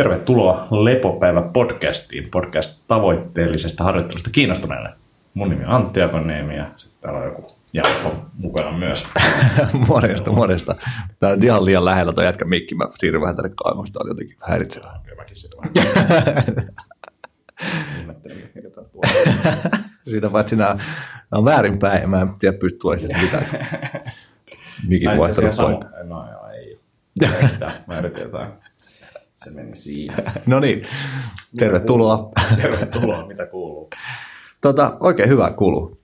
Tervetuloa Lepopäivä podcastiin, podcast tavoitteellisesta harjoittelusta kiinnostuneille. Mun nimi on Antti Akoniemi ja sitten täällä on joku Jaakko mukana myös. morjesta, morjesta. Tää on ihan liian lähellä tuo jätkä mikki. Mä siirryn vähän tänne kaivosta, on jotenkin häiritsevää. Kyllä mäkin sitä Ihmettelin, mikä taas tuo. Siitä paitsi nämä, nämä on väärinpäin mä en tiedä pysty tuoda mitään. Mikin vaihtanut paikka. No joo, ei. Mä yritin jotain. Se meni siinä. No niin, tervetuloa. Tervetuloa, mitä kuuluu? Tota, oikein hyvä kuuluu.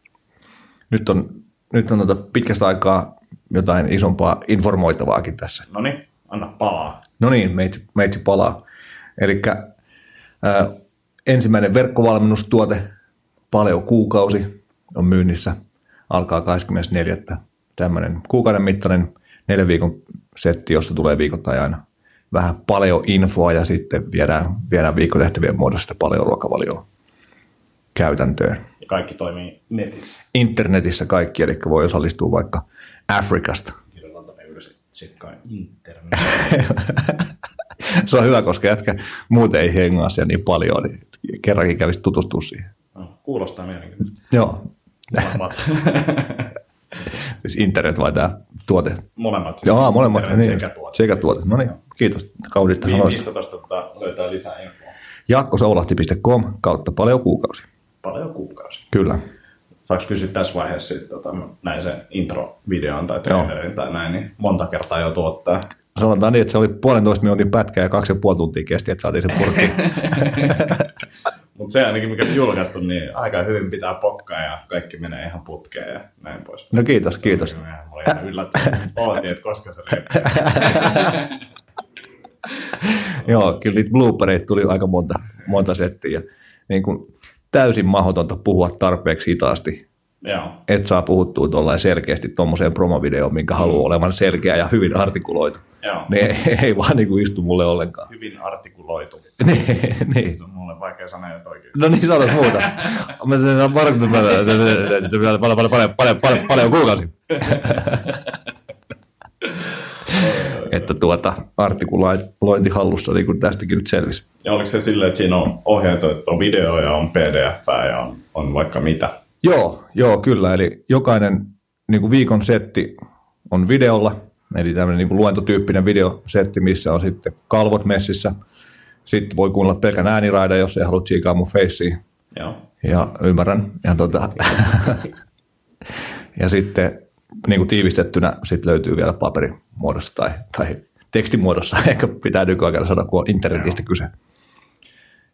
Nyt on, nyt on tota pitkästä aikaa jotain isompaa informoitavaakin tässä. No niin, anna palaa. No niin, meitsi, meitsi palaa. Eli ensimmäinen verkkovalmennustuote, paljon kuukausi, on myynnissä. Alkaa 24. Tämmöinen kuukauden mittainen neljän viikon setti, jossa tulee viikoittain aina vähän paljon infoa ja sitten viedään, viedään viikkotehtävien muodossa paljon ruokavalioa käytäntöön. Ja kaikki toimii netissä. Internetissä kaikki, eli voi osallistua vaikka Afrikasta. Ylös, internet. Se on hyvä, koska jätkä muuten ei hengaa siellä niin paljon, niin kerrankin kävisi tutustua siihen. No, kuulostaa mielenkiintoista. Joo. siis internet vai tämä tuote? molemmat. Joo, molemmat. Internet Niin, sekä tuote. sekä tuote. No niin, kiitos kaudista Mi- sanoista. Mistä tuosta löytää lisää infoa? Jakkosoulahti.com kautta paljon kuukausi. Paljon kuukausi. Kyllä. Saanko kysyä tässä vaiheessa sitten, tota, näin sen intro-videon tai trailerin tai näin, niin monta kertaa jo tuottaa. Sanotaan niin, että se oli puolentoista minuutin pätkä ja kaksi ja puoli tuntia kesti, että saatiin se purkki. Mutta se ainakin, mikä on julkaistu, niin aika hyvin pitää pokkaa ja kaikki menee ihan putkeen ja näin pois. No kiitos, kiitos. Mä olin ihan yllättynyt. Ootin, että koska se. Joo, kyllä niitä bloopereita tuli aika monta, monta settiä. Niin kuin täysin mahdotonta puhua tarpeeksi hitaasti, Joo. et saa puhuttua tuollain selkeästi tuommoiseen promovideoon, minkä haluaa olevan selkeä ja hyvin artikuloitu. Joo. Ne ei, vaan niin kuin istu mulle ollenkaan. Hyvin artikuloitu. niin, niin. Se on mulle vaikea sanoa jotain oikein. No niin, sanot muuta. Mä sen on paljon, paljon, paljon, paljon, paljon, paljon, paljon kuukausi. että tuota artikulointi hallussa, niin kuin tästäkin nyt selvisi. Ja oliko se silleen, että siinä on ohjeet, että on video ja on pdf ja on, on vaikka mitä? Joo, joo, kyllä. Eli jokainen niin kuin viikon setti on videolla, eli tämmöinen niin kuin luentotyyppinen videosetti, missä on sitten kalvot messissä. Sitten voi kuunnella pelkän ääniraidan, jos ei halua tsiikaa mun facea. Joo. Ja ymmärrän. Ja, tota, ja sitten niin kuin tiivistettynä sit löytyy vielä paperimuodossa tai, tai tekstimuodossa. Ehkä pitää nykyaikana sanoa, kun on internetistä kyse.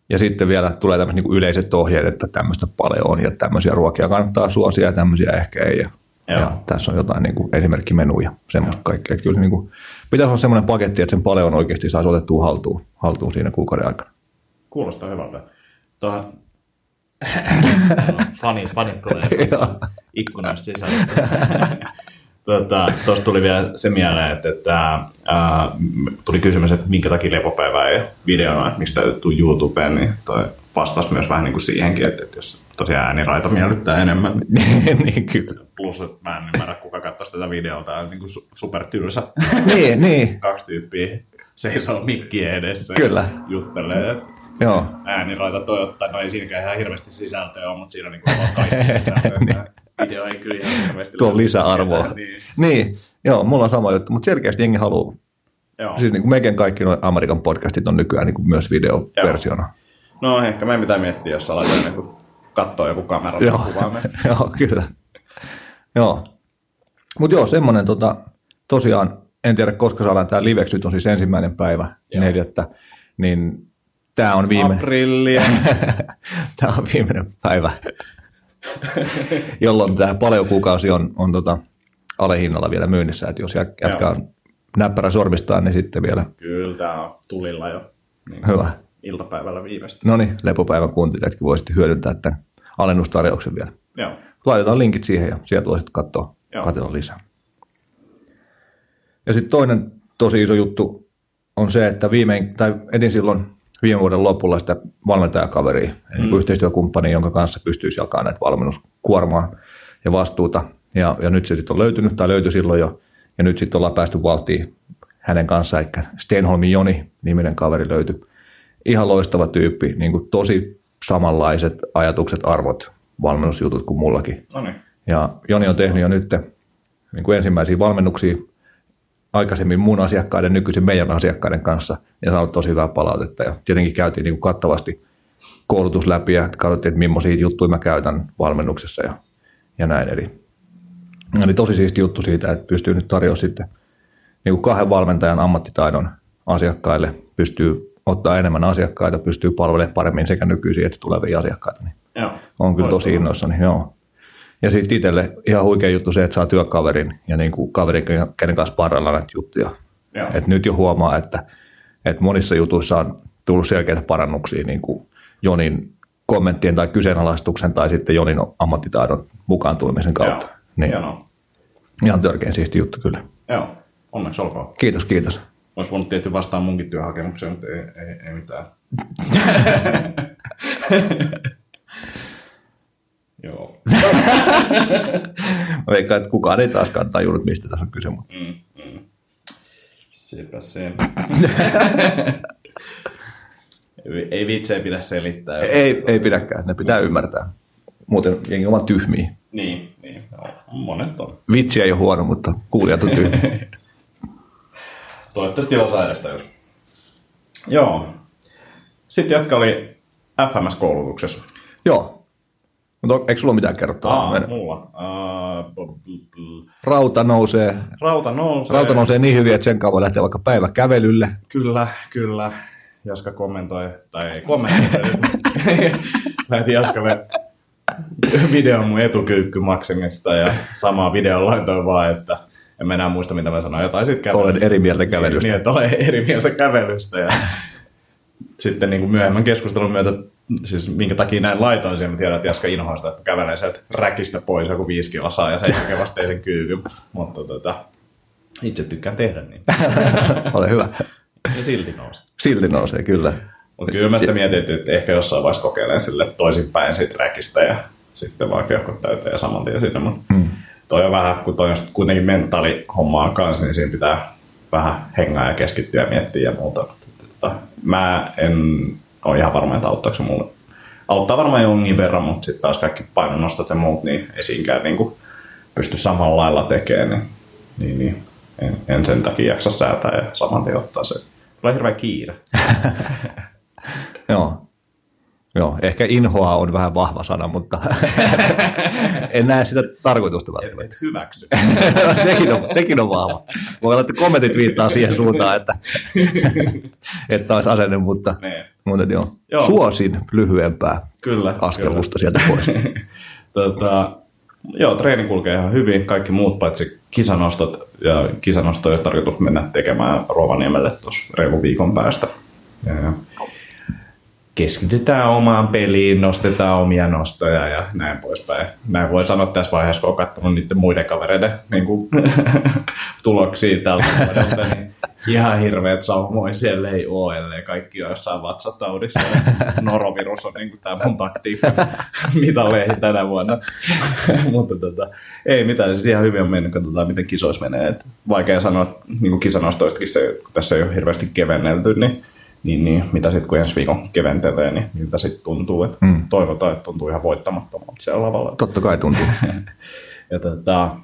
Ja sitten vielä tulee tämmöiset niin yleiset ohjeet, että tämmöistä paljon on ja tämmöisiä ruokia kannattaa suosia ja tämmöisiä ehkä ei. Ja, Joo. ja tässä on jotain niin kuin esimerkkimenuja, semmoista kaikkea. Että kyllä niin kuin, pitäisi olla semmoinen paketti, että sen paljon oikeasti saisi otettua haltuun, haltuun siinä kuukauden aikana. Kuulostaa hyvältä. Tuohan... fanit, fanit tulee ikkunasta sisällä. Tota, Tuossa tuli vielä se mieleen, että, että ää, tuli kysymys, että minkä takia lepopäivä ei videona, että miksi täytyy YouTubeen, niin toi vastasi myös vähän niin kuin siihenkin, että, että jos tosiaan ääniraita miellyttää enemmän, niin niin kyllä. plus, että mä en ymmärrä, kuka katsoisi tätä videota, on niin kuin su- supertylsä. niin, niin. Kaksi tyyppiä seisoo mikkien edessä Kyllä. ja juttelee, että Joo. ääniraita toivottaa, no ei siinäkään ihan hirveästi sisältöä ole, mutta siinä on niin kuin kaikki sisältöä. Video ei kyllä ihan hirveästi Tuo lisäarvoa. Niin. Niin, joo, mulla on sama juttu, mutta selkeästi jengi haluaa. Joo. Siis niin kuin mekin kaikki nuo Amerikan podcastit on nykyään niin kuin myös videoversiona. No ehkä meidän pitää miettiä, jos aletaan niin katsoa joku kamera Joo, kuvaamme. joo, kyllä. Joo. Mutta joo, semmoinen tota, tosiaan, en tiedä koska saadaan tämä liveksi, nyt on siis ensimmäinen päivä Joo. neljättä, niin tämä on viimeinen, Aprillia. tämä on viimeinen päivä, jolloin tämä paljon kuukausi on, on tota, alehinnalla vielä myynnissä, että jos on näppärä sormistaan, niin sitten vielä Kyllä tämä on tulilla jo niin hyvä. Iltapäivällä viimeistä. No niin, lepopäivän kuuntelijatkin voi sitten hyödyntää tämän alennustarjouksen vielä. Joo. Laitetaan linkit siihen ja sieltä voi sitten katsoa, Joo. katsella lisää. Ja sitten toinen tosi iso juttu on se, että viimein, tai etin silloin viime vuoden lopulla sitä valmentajakaveria, eli mm. yhteistyökumppania, jonka kanssa pystyisi jakamaan näitä valmennuskuormaa ja vastuuta. Ja, ja nyt se sitten on löytynyt, tai löytyi silloin jo, ja nyt sitten ollaan päästy vauhtiin hänen kanssaan, eli Stenholmin Joni niminen kaveri löytyi. Ihan loistava tyyppi, niin kuin tosi samanlaiset ajatukset, arvot, valmennusjutut kuin mullakin. No niin. Ja Joni on tehnyt jo nyt niin kuin ensimmäisiä valmennuksia aikaisemmin mun asiakkaiden, nykyisin meidän asiakkaiden kanssa ja saanut tosi hyvää palautetta. Ja tietenkin käytiin niin kuin kattavasti koulutus läpi ja katsottiin, että millaisia juttuja mä käytän valmennuksessa ja, ja näin. Eli, eli tosi siisti juttu siitä, että pystyy nyt tarjoamaan sitten niin kuin kahden valmentajan ammattitaidon asiakkaille, pystyy ottaa enemmän asiakkaita, pystyy palvelemaan paremmin sekä nykyisiä että tulevia asiakkaita. Niin Joo. on kyllä tosi innoissani, joo. Ja sitten itselle ihan huikea juttu se, että saa työkaverin ja niin kuin kaverin, kenen kanssa parhaillaan näitä juttuja. Joo. Et nyt jo huomaa, että, että monissa jutuissa on tullut selkeitä parannuksia niin kuin Jonin kommenttien tai kyseenalaistuksen tai sitten Jonin ammattitaidon mukaan tulemisen kautta. Joo. Niin, Hienoa. ihan törkeän siisti juttu kyllä. Joo. Onneksi olkoon. Kiitos, kiitos. Olisi voinut tietysti vastaan munkin työhakemukseen, mutta ei, ei, ei mitään. Joo. Mä veikkaan, että kukaan ei taaskaan tajunnut, mistä tässä on kyse. Mutta Mm, mm. Sepä se. ei, ei vitsejä pidä selittää. ei, ei pidäkään, ne pitää ymmärtää. Muuten jengi on tyhmiä. Niin, niin. Joo. Monet on. Vitsi ei ole huono, mutta kuulijat on tyhmiä. Toivottavasti osa edestä jos. Joo. Sitten jatka oli FMS-koulutuksessa. Joo. Mutta eikö sulla mitään kerrottavaa? Aa, mulla. Bl. Rauta nousee. Rauta nousee. Rauta nousee niin hyvin, että sen kauan voi lähteä vaikka päivä kävelylle. Kyllä, kyllä. Jaska kommentoi, tai ei kommentoi. Lähetin Jaskalle videon mun etukyykky maksimista ja samaa videon laitoin vaan, että en mä enää muista mitä mä sanoin. Jotain sit kävelystä. Olen eri mieltä kävelystä. Niin, että olen eri mieltä kävelystä. Ja sitten niin kuin myöhemmän keskustelun myötä, siis minkä takia näin laitoin siihen, mä tiedän, että Jaska inhoaa sitä, että kävelee sieltä räkistä pois joku viisi kilosaa ja sen jälkeen vasta sen kyykyn. Mutta tota, itse tykkään tehdä niin. Ole hyvä. Ja silti nousi. Silti nousee, kyllä. Mutta kyllä mä sitä mietin, että ehkä jossain vaiheessa kokeilen sille toisinpäin siitä räkistä ja sitten vaan keuhkot täyteen ja saman tien sinne. Mutta Hmm. Toi on vähän, kun toi on kuitenkin mentaalihommaa kanssa, niin siinä pitää vähän hengaa ja keskittyä ja miettiä ja muuta. Mä en ole ihan varma, että auttaako se mulle. Auttaa varmaan jonkin verran, mutta sitten taas kaikki painonnostot ja muut, niin esiinkään niin kuin pysty samalla lailla tekemään, niin, niin, niin en, en, sen takia jaksa säätää ja saman tien ottaa se. Tulee hirveä kiire. Joo. Joo, ehkä inhoa on vähän vahva sana, mutta en näe sitä tarkoitusta välttämättä. Et hyväksy. sekin, on, sekin on vahva. Voi olla, että kommentit viittaa siihen suuntaan, että, että olisi asenne, mutta, Niin. mutta joo. Joo. suosin lyhyempää Kyllä. askellusta sieltä pois. kyllä. tota, joo, treeni kulkee ihan hyvin. Kaikki muut paitsi kisanostot. Ja kisanosto olisi tarkoitus mennä tekemään Rovaniemelle tuossa reilun viikon päästä. Ja, ja keskitytään omaan peliin, nostetaan omia nostoja ja näin poispäin. Näin voi sanoa tässä vaiheessa, kun on katsonut niiden muiden kavereiden niin kuin, tuloksia tältä vuodelta, niin ihan hirveät saumoja siellä ei ole, ellei kaikki on jossain vatsataudissa. Norovirus on niin tämä mun taktiikka, mitä leihin tänä vuonna. Mutta tota, ei mitään, siis ihan hyvin on mennyt, katsotaan miten kisoissa menee. Et vaikea sanoa niin kuin kisanostoistakin se, kun tässä ei ole hirveästi kevennelty, niin niin, niin mitä sitten kun ensi viikon keventelee, niin miltä sitten tuntuu. Et Mm. Toivotaan, että tuntuu ihan voittamattomalta siellä lavalla. Totta kai tuntuu. Ja tota,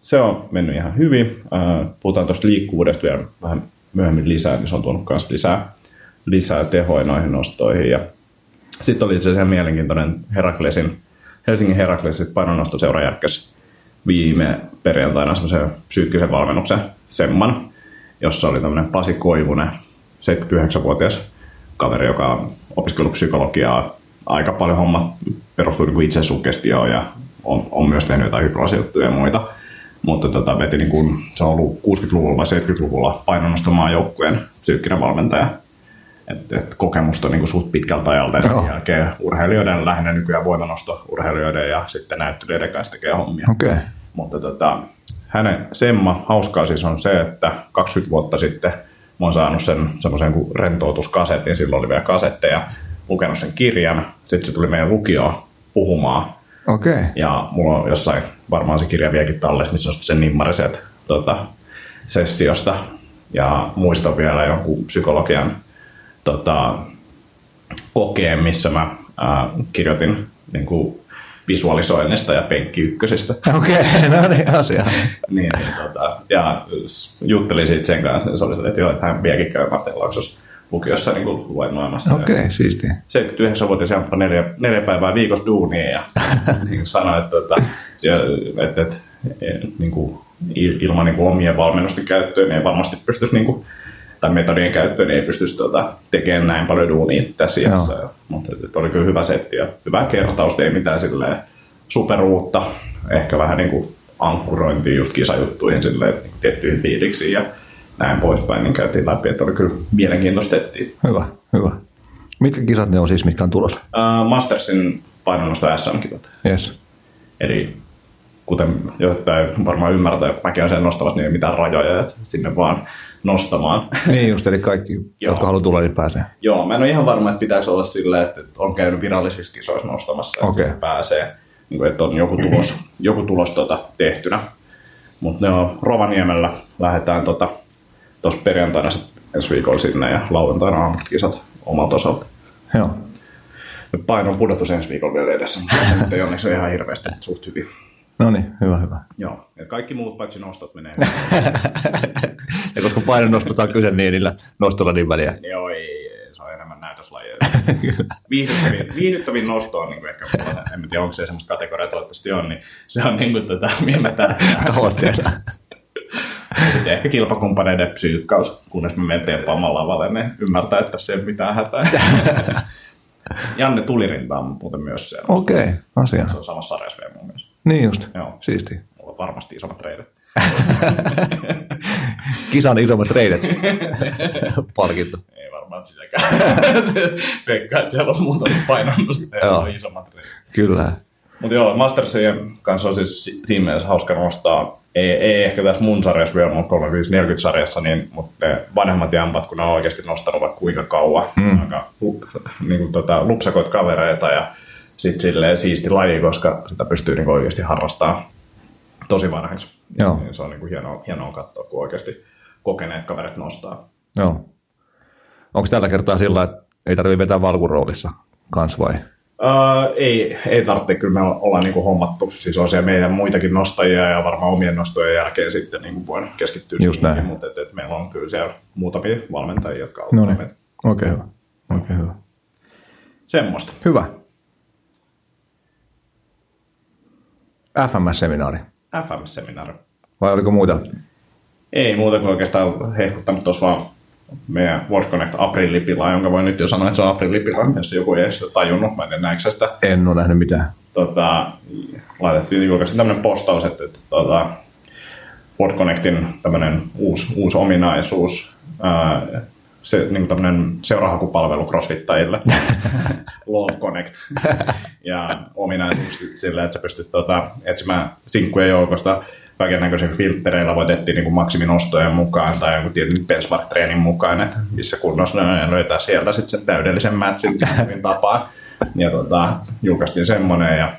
se on mennyt ihan hyvin. Äh, Puhutaan tuosta liikkuvuudesta vielä vähän myöhemmin lisää, niin se on tuonut myös lisää, lisää tehoja noihin nostoihin. Ja sitten oli itse asiassa ihan mielenkiintoinen Heraklesin, Helsingin Heraklesin painonnostoseura järkkäsi viime perjantaina semmoisen psyykkisen valmennuksen semman, jossa oli tämmöinen Pasi Koivunen, 79-vuotias kaveri, joka on opiskellut psykologiaa. Aika paljon hommat perustuu niin itsesugestioon ja on, on myös tehnyt jotain hypnoosijuttuja ja muita. Mutta tota, veti niin kuin, se on ollut 60-luvulla vai 70-luvulla painonnostomaan joukkueen psyykkinen valmentaja. Et, et kokemusta niin kuin suht pitkältä ajalta ja sen jälkeen urheilijoiden lähinnä nykyään voimanosto urheilijoiden ja sitten näyttelijöiden kanssa tekee hommia. Okay. Mutta tota, hänen semma, hauskaa siis on se, että 20 vuotta sitten mä oon saanut sen semmoisen kuin rentoutuskasetin, silloin oli vielä kasetteja, lukenut sen kirjan, sitten se tuli meidän lukioon puhumaan, Okei. Okay. ja mulla on jossain varmaan se kirja vieläkin tallessa, missä on sitten se nimmari sieltä tota, sessiosta, ja muistan vielä jonkun psykologian tota, kokeen, missä mä ää, kirjoitin niin kuin visualisoinnista ja penkki ykkösestä. Okei, okay, no niin, asia. niin, niin, tota, ja juttelin siitä sen kanssa, se oli että joo, että hän vieläkin käy Martin Laaksossa lukiossa niin kuin luennoimassa. Okei, okay, siistiä. 79-vuotias Jamppa neljä, neljä päivää viikossa duunia ja niin sanoi, että, että, että, että niin kuin, ilman niin kuin omien valmennusten käyttöön niin ei varmasti pystyisi niin kuin, tai metodien käyttöön niin ei pystyisi tuota, tekemään näin paljon duunia tässä iässä. Mutta että oli kyllä hyvä setti ja hyvä kertaus, ei mitään silleen superuutta, ehkä vähän niin kuin ankkurointia just kisajuttuihin silleen, niin tiettyihin fiiliksiin ja näin poispäin, niin käytiin läpi, että oli kyllä mielenkiintoista Hyvä, hyvä. Mitkä kisat ne on siis, mitkä on tulossa? Uh, Mastersin painonnosto SM-kisat. Yes. Eli kuten jotain varmaan ymmärtää, kun mäkin olen sen nostamassa, niin ei mitään rajoja, että sinne vaan nostamaan. Niin just, eli kaikki, jotka haluaa tulla, niin pääsee. Joo, mä en ole ihan varma, että pitäisi olla silleen, että on käynyt virallisissa kisoissa nostamassa, okay. että pääsee, niin kuin, että on joku tulos, joku tulos tota, tehtynä. Mutta ne on Rovaniemellä, lähdetään tota, tuossa perjantaina ensi viikolla sinne ja lauantaina aamut kisat omalta osalta. Joo. Painon pudotus ensi viikolla vielä edessä, mutta ei onneksi ole ihan hirveästi suht hyvin. No niin, hyvä, hyvä. Joo, ja kaikki muut paitsi nostot menee. ja koska painon nostotaan kyse niin niillä nostolla niin väliä. Joo, ei, ei, se on enemmän näytöslajeja. viihdyttävin, viihdyttävin nosto on niin kuin ehkä, en tiedä onko se semmoista kategoriaa, toivottavasti on, niin se on niin kuin tätä, mihin mä Tavoitteena. Ja sitten ehkä kilpakumppaneiden psyykkaus, kunnes me menen teempaamaan lavalle, ne ymmärtää, että se ei ole mitään hätää. Janne Tulirinta on muuten myös se. Okei, okay, asia. Se on samassa sarjassa vielä mun mielestä. Niin just, Joo. siisti. Mulla on varmasti isommat reidet. Kisan isommat reidet. Palkinto. Ei varmaan sitäkään. Pekka, että siellä on muutama painonnusta ja on isommat reidet. Kyllä. Mutta joo, Mastersien kanssa on siis siinä mielessä hauska nostaa. Ei, ei ehkä tässä mun sarjassa vielä, mutta 3540 sarjassa, niin, mutta ne vanhemmat jampat, kun ne on oikeasti nostanut vaikka kuinka kauan, mm. aika niin kuin, tota, lupsakoit kavereita ja sitten silleen siisti laji, koska sitä pystyy niin oikeasti harrastamaan tosi vanhaksi. Joo. Niin se on niin kuin hienoa, hienoa katsoa, kun oikeasti kokeneet kaverit nostaa. Joo. Onko tällä kertaa sillä, että ei tarvitse vetää valkuroolissa kans vai? Uh, ei, ei tarvitse, kyllä me ollaan niin kuin hommattu. Siis on siellä meidän muitakin nostajia ja varmaan omien nostojen jälkeen sitten niin kuin voin keskittyä Just niihin, näin. mutta et, et meillä on kyllä siellä muutamia valmentajia, jotka auttavat no niin. meitä. Okei, okay, hyvä. Okay, hyvä. Semmoista. Hyvä. FMS-seminaari. FMS-seminaari. Vai oliko muuta? Ei muuta kuin oikeastaan hehkuttanut tuossa vaan meidän World Connect April-lipillä, jonka voi nyt jo sanoa, että se on April-lipillä, jos joku ei sitä tajunnut, mä en näikö sitä. En ole nähnyt mitään. Tota, laitettiin julkaisesti tämmöinen postaus, että, että tota, World Connectin tämmöinen uusi, uusi ominaisuus, ää, se, niin tämmöinen seurahakupalvelu crossfittajille, Love Connect, ja ominaisuus sillä, että sä pystyt tota, etsimään sinkkujen joukosta. Näköisen filttereillä voitettiin niin maksiminostojen mukaan tai joku tietyn benchmark-treenin mukaan, että missä kunnossa ne löytää sieltä sitten sen täydellisen matchin tapaan. Ja tota, julkaistiin semmoinen ja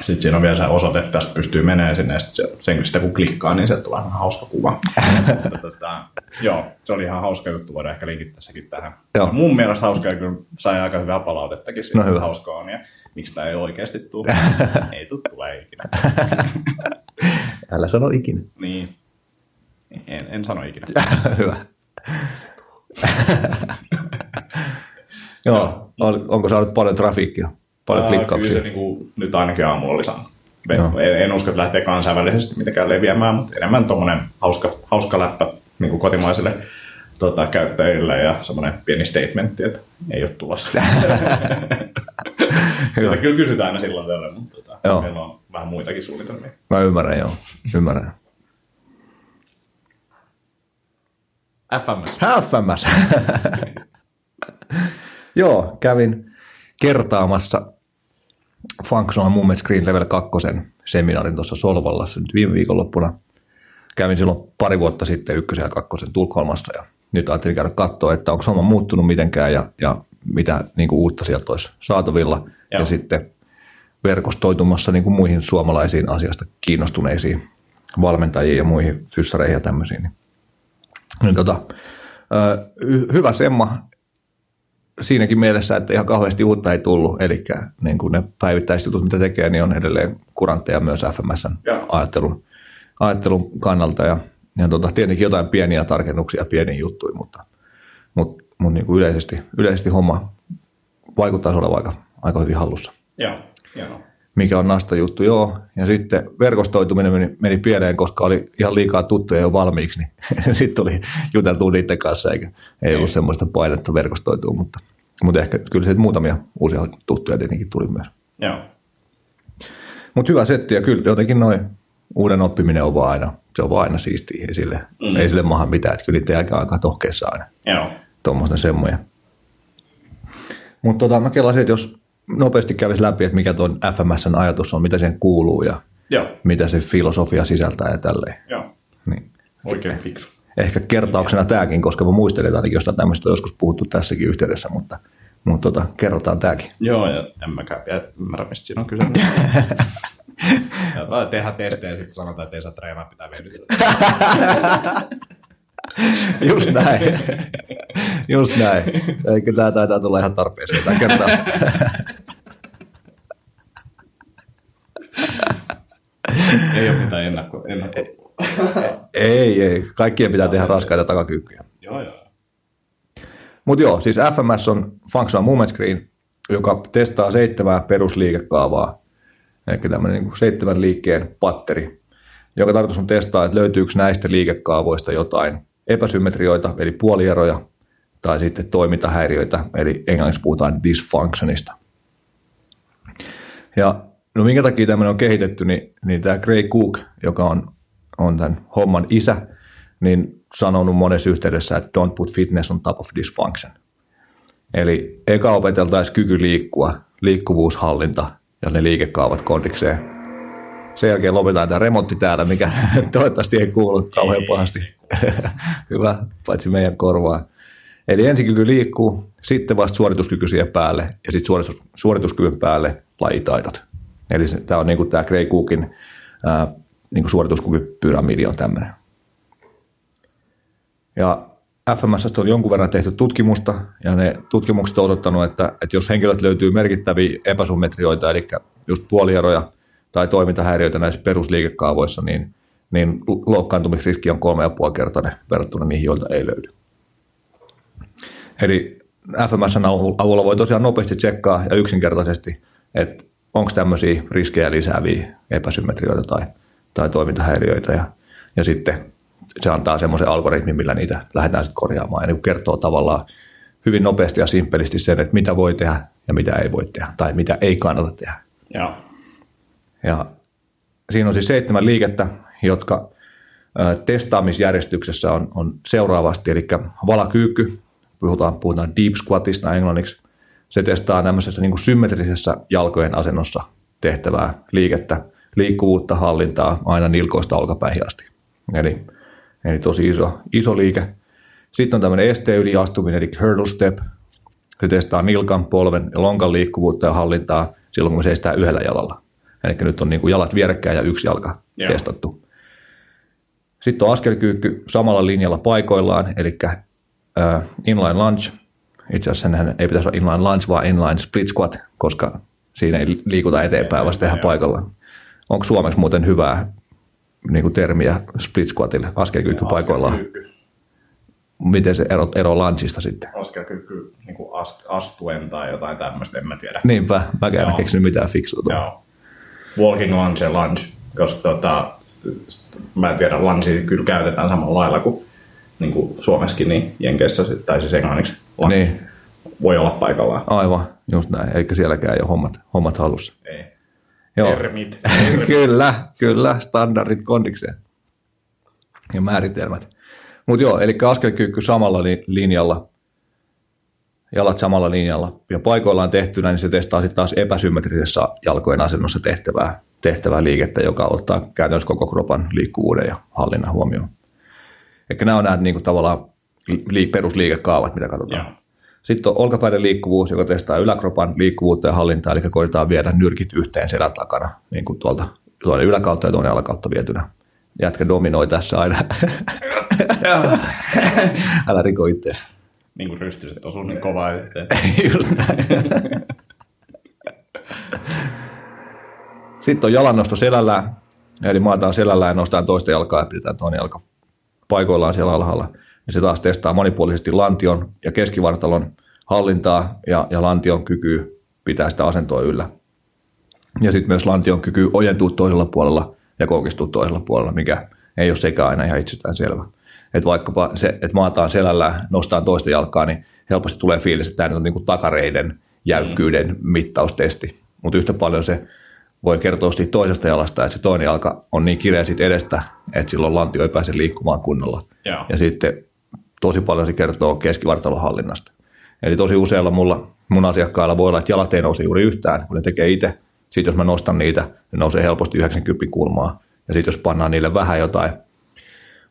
sitten siinä on vielä se osoite, että tästä pystyy menemään sinne, ja sitten sen sitä kun klikkaa, niin se tulee ihan hauska kuva. Mutta, tota, joo, se oli ihan hauska juttu, voidaan ehkä linkittää sekin tähän. Joo. Mun mielestä hauska, kyllä sai aika hyvää palautettakin siitä, no hyvä. hauska on, ja miksi tämä ei oikeasti tule. ei tule, tulee ikinä. Älä sano ikinä. Niin, en, en sano ikinä. hyvä. Se Joo, onko saanut paljon trafiikkia? Paljon klikkauksia. Kyllä se niin kuin, nyt ainakin aamulla oli saanut. No. En, en usko, että lähtee kansainvälisesti mitenkään leviämään, mutta enemmän tuommoinen hauska, hauska läppä niin kuin kotimaisille tota, käyttäjille ja semmoinen pieni statementti, että ei ole tulossa. Sitä kyllä kysytään aina silloin tällöin, mutta tota, joo. meillä on vähän muitakin suunnitelmia. Mä ymmärrän, joo. Ymmärrän. FMS. FMS. joo, kävin kertaamassa Functional Movement Screen Level 2 seminaarin tuossa Solvallassa nyt viime viikonloppuna. Kävin silloin pari vuotta sitten ykkösen ja kakkosen Tukholmassa ja nyt ajattelin käydä katsoa, että onko homma muuttunut mitenkään ja, ja mitä niin kuin uutta sieltä olisi saatavilla. Joo. Ja sitten verkostoitumassa niin kuin muihin suomalaisiin asiasta kiinnostuneisiin valmentajiin ja muihin fyssareihin ja tämmöisiin. Niin, tota, hyvä semma. Siinäkin mielessä, että ihan kauheasti uutta ei tullut, eli niin kuin ne päivittäiset jutut, mitä tekee, niin on edelleen kurantteja myös FMSn ajattelun, ajattelun kannalta. Ja, ja tota, tietenkin jotain pieniä tarkennuksia, pieniä juttuja, mutta, mutta, mutta niin kuin yleisesti, yleisesti homma vaikuttaa olevan aika, aika hyvin hallussa. Joo, hienoa. Mikä on nasta juttu, joo. Ja sitten verkostoituminen meni, meni pieleen, koska oli ihan liikaa tuttuja jo valmiiksi, niin sitten tuli juteltua niiden kanssa, eikä ei ollut semmoista painetta verkostoitua, mutta, mutta ehkä kyllä se muutamia uusia tuttuja tietenkin tuli myös. Joo. Mutta hyvä setti ja kyllä jotenkin noin uuden oppiminen on vaan aina, se on vaan aina siistiä, ei sille, mm. ei sille maha mitään, että kyllä niitä aika, aika tohkeessa aina, Joo. tuommoista semmoja. Mutta tota, mä kelasin, että jos nopeasti kävisi läpi, että mikä tuon FMSn ajatus on, mitä siihen kuuluu ja Joo. mitä se filosofia sisältää ja tälleen. Joo. Niin. Oikein fiksu. Ehkä kertauksena tämäkin, koska mä muistelen, että ainakin jostain tämmöistä on joskus puhuttu tässäkin yhteydessä, mutta, mutta tota, kerrotaan tämäkin. Joo, ja en mäkään vielä ymmärrä, mistä siinä on kyse. ja tehdään testejä ja sitten sanotaan, että ei saa treenaa, pitää venytellä. Just näin. Just näin. Eikö tämä taitaa tulla ihan tarpeeseen tämä kertaa. ei ole mitään ennakko. ennakko. ei, ei. Kaikkien pitää tehdä raskaita takakyykkyjä. joo, joo. Mutta joo, siis FMS on Functional Movement Screen, joka testaa seitsemää perusliikekaavaa, eli tämmöinen niin seitsemän liikkeen patteri, joka tarkoitus on testaa, että löytyykö näistä liikekaavoista jotain epäsymmetrioita, eli puolieroja, tai sitten toimintahäiriöitä, eli englanniksi puhutaan dysfunctionista. Ja no minkä takia tämmöinen on kehitetty, niin, niin tämä Gray Cook, joka on, on tämän homman isä, niin sanonut monessa yhteydessä, että don't put fitness on top of dysfunction. Eli eka opeteltaisiin kyky liikkua, liikkuvuushallinta ja ne liikekaavat kondikseen. Sen jälkeen lopetetaan tämä remontti täällä, mikä toivottavasti ei kuulu kauhean pahasti. Hyvä, paitsi meidän korvaa. Eli ensin kyky liikkuu, sitten vasta suorituskyky siihen päälle ja sitten suoritus, suorituskyvyn päälle lajitaidot. Eli tämä on niin kuin tämä Gray Cookin niin kuin on tämmöinen. Ja FMS on jonkun verran tehty tutkimusta, ja ne tutkimukset on osoittanut, että, että jos henkilöt löytyy merkittäviä epäsymmetrioita, eli just puolieroja tai toimintahäiriöitä näissä perusliikekaavoissa, niin, niin loukkaantumisriski on kolme ja puoli kertainen verrattuna niihin, joilta ei löydy. Eli FMSn avulla voi tosiaan nopeasti tsekkaa ja yksinkertaisesti, että onko tämmöisiä riskejä lisääviä epäsymmetrioita tai, tai toimintahäiriöitä, ja, ja sitten se antaa semmoisen algoritmin, millä niitä lähdetään sitten korjaamaan ja niin kertoo tavallaan hyvin nopeasti ja simppelisti sen, että mitä voi tehdä ja mitä ei voi tehdä tai mitä ei kannata tehdä. Joo. Ja siinä on siis seitsemän liikettä, jotka testaamisjärjestyksessä on, on seuraavasti, eli valakyykky, puhutaan, puhutaan deep squatista englanniksi, se testaa tämmöisessä niin kuin symmetrisessä jalkojen asennossa tehtävää liikettä, liikkuvuutta, hallintaa aina nilkoista olkapäihin asti. Eli Eli tosi iso, iso liike. Sitten on tämmöinen esteen yliastuminen, eli hurdle step. Se testaa nilkan, polven ja lonkan liikkuvuutta ja hallintaa silloin, kun seistää yhdellä jalalla. Eli nyt on niin kuin jalat vierekkäin ja yksi jalka Joo. testattu. Sitten on askelkyykky samalla linjalla paikoillaan, eli inline lunge. Itse asiassa senhän ei pitäisi olla inline lunge, vaan inline split squat, koska siinä ei liikuta eteenpäin, vaan tehdään paikallaan. Onko suomeksi muuten hyvää niin kuin termiä split squatille, askelkyykky paikoillaan? Miten se ero, ero lungeista sitten? Askelkyky niin kuin as, astuen tai jotain tämmöistä, en mä tiedä. Niinpä, mäkään en keksinyt mitään fiksua. Joo. Walking lunge ja lunge, koska tota, mä en tiedä, lunge kyllä käytetään samalla lailla kuin, niin kuin Suomessakin, niin Jenkeissä, tai siis englanniksi lunge Niin, voi olla paikallaan. aivan, just näin. Eikä sielläkään ei ole hommat, hommat halussa. Ei. Joo. Termit. kyllä, kyllä, standardit kondikseen ja määritelmät. Mutta joo, eli askelkyykky samalla li- linjalla, jalat samalla linjalla ja paikoillaan tehtynä, niin se testaa sitten taas epäsymmetrisessä jalkojen asennossa tehtävää, tehtävää liikettä, joka ottaa käytännössä koko kropan liikkuvuuden ja hallinnan huomioon. Eli nämä on nämä niin kuin tavallaan li- perusliikekaavat, mitä katsotaan. Joo. Sitten on olkapäiden liikkuvuus, joka testaa yläkropan liikkuvuutta ja hallintaa, eli koitetaan viedä nyrkit yhteen selän takana, niin kuin tuolta toinen yläkautta ja toinen alakautta vietynä. Jätkä dominoi tässä aina. Älä riko itse. Niin kuin rystyset osuu niin kovaa yhteen. Just näin. Sitten on jalannosto selällään, eli maataan selällään ja nostetaan toista jalkaa ja pidetään toinen jalka paikoillaan siellä alhaalla. Ja se taas testaa monipuolisesti lantion ja keskivartalon hallintaa ja, ja lantion kykyä pitää sitä asentoa yllä. Ja sitten myös lantion kyky ojentuu toisella puolella ja koukistuu toisella puolella, mikä ei ole sekä aina ihan itsestään selvä. Että vaikkapa se, että maataan selällä, nostaa toista jalkaa, niin helposti tulee fiilis, että tämä on niin kuin takareiden jäykkyyden mittaustesti. Mutta yhtä paljon se voi kertoa siitä toisesta jalasta, että se toinen jalka on niin kireä siitä edestä, että silloin lantio ei pääse liikkumaan kunnolla. Joo. Ja sitten tosi paljon se kertoo keskivartalon hallinnasta. Eli tosi useilla mulla, mun asiakkailla voi olla, että jalat ei nouse juuri yhtään, kun ne tekee itse. Sitten jos mä nostan niitä, ne nousee helposti 90 kulmaa. Ja sitten jos pannaan niille vähän jotain,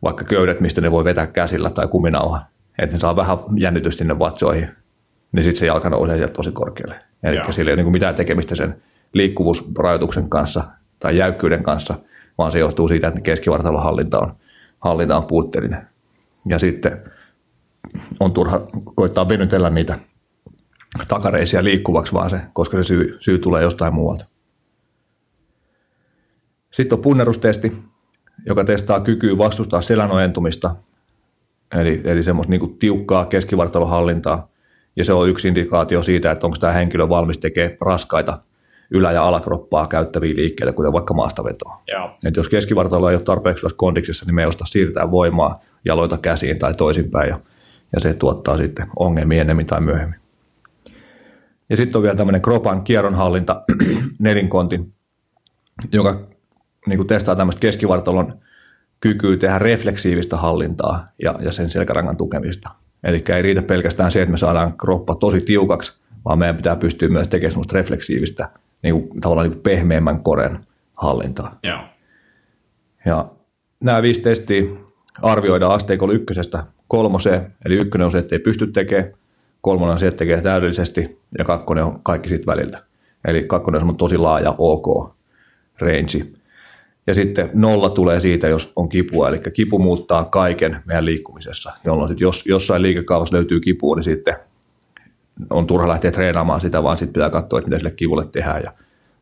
vaikka köydet, mistä ne voi vetää käsillä tai kuminauha, että ne saa vähän jännitystä sinne vatsoihin, niin sitten se jalka nousee sieltä tosi korkealle. Eli sillä ei ole niin mitään tekemistä sen liikkuvuusrajoituksen kanssa tai jäykkyyden kanssa, vaan se johtuu siitä, että keskivartalon hallinta on, hallinta on puutteellinen. Ja sitten on turha koittaa venytellä niitä takareisia liikkuvaksi vaan se, koska se syy, syy tulee jostain muualta. Sitten on punnerustesti, joka testaa kykyä vastustaa selän ojentumista, eli, eli semmoista niin tiukkaa keskivartalon hallintaa. Ja se on yksi indikaatio siitä, että onko tämä henkilö valmis tekemään raskaita ylä- ja alakroppaa käyttäviä liikkeitä, kuten vaikka maastavetoa. Joo. Et jos keskivartalo ei ole tarpeeksi kondiksessa, niin me ei osta siirtää voimaa jaloita käsiin tai toisinpäin, ja, ja se tuottaa sitten ongelmia ennemmin tai myöhemmin. Ja sitten on vielä tämmöinen kropan kierronhallinta nelinkontin, joka niin kuin testaa tämmöistä keskivartalon kykyä tehdä refleksiivistä hallintaa ja, ja sen selkärangan tukemista. Eli ei riitä pelkästään se, että me saadaan kroppa tosi tiukaksi, vaan meidän pitää pystyä myös tekemään semmoista refleksiivistä, niin kuin, tavallaan niin kuin pehmeämmän koren hallintaa. Joo. Ja nämä viisi testiä arvioidaan asteikolla ykkösestä kolmoseen, eli ykkönen on se, että ei pysty tekemään, kolmonen on se, että tekee täydellisesti, ja kakkonen on kaikki siitä väliltä. Eli kakkonen on tosi laaja OK range. Ja sitten nolla tulee siitä, jos on kipua, eli kipu muuttaa kaiken meidän liikkumisessa, jolloin sit jos jossain liikekaavassa löytyy kipua, niin sitten on turha lähteä treenaamaan sitä, vaan sitten pitää katsoa, että mitä sille kivulle tehdään, ja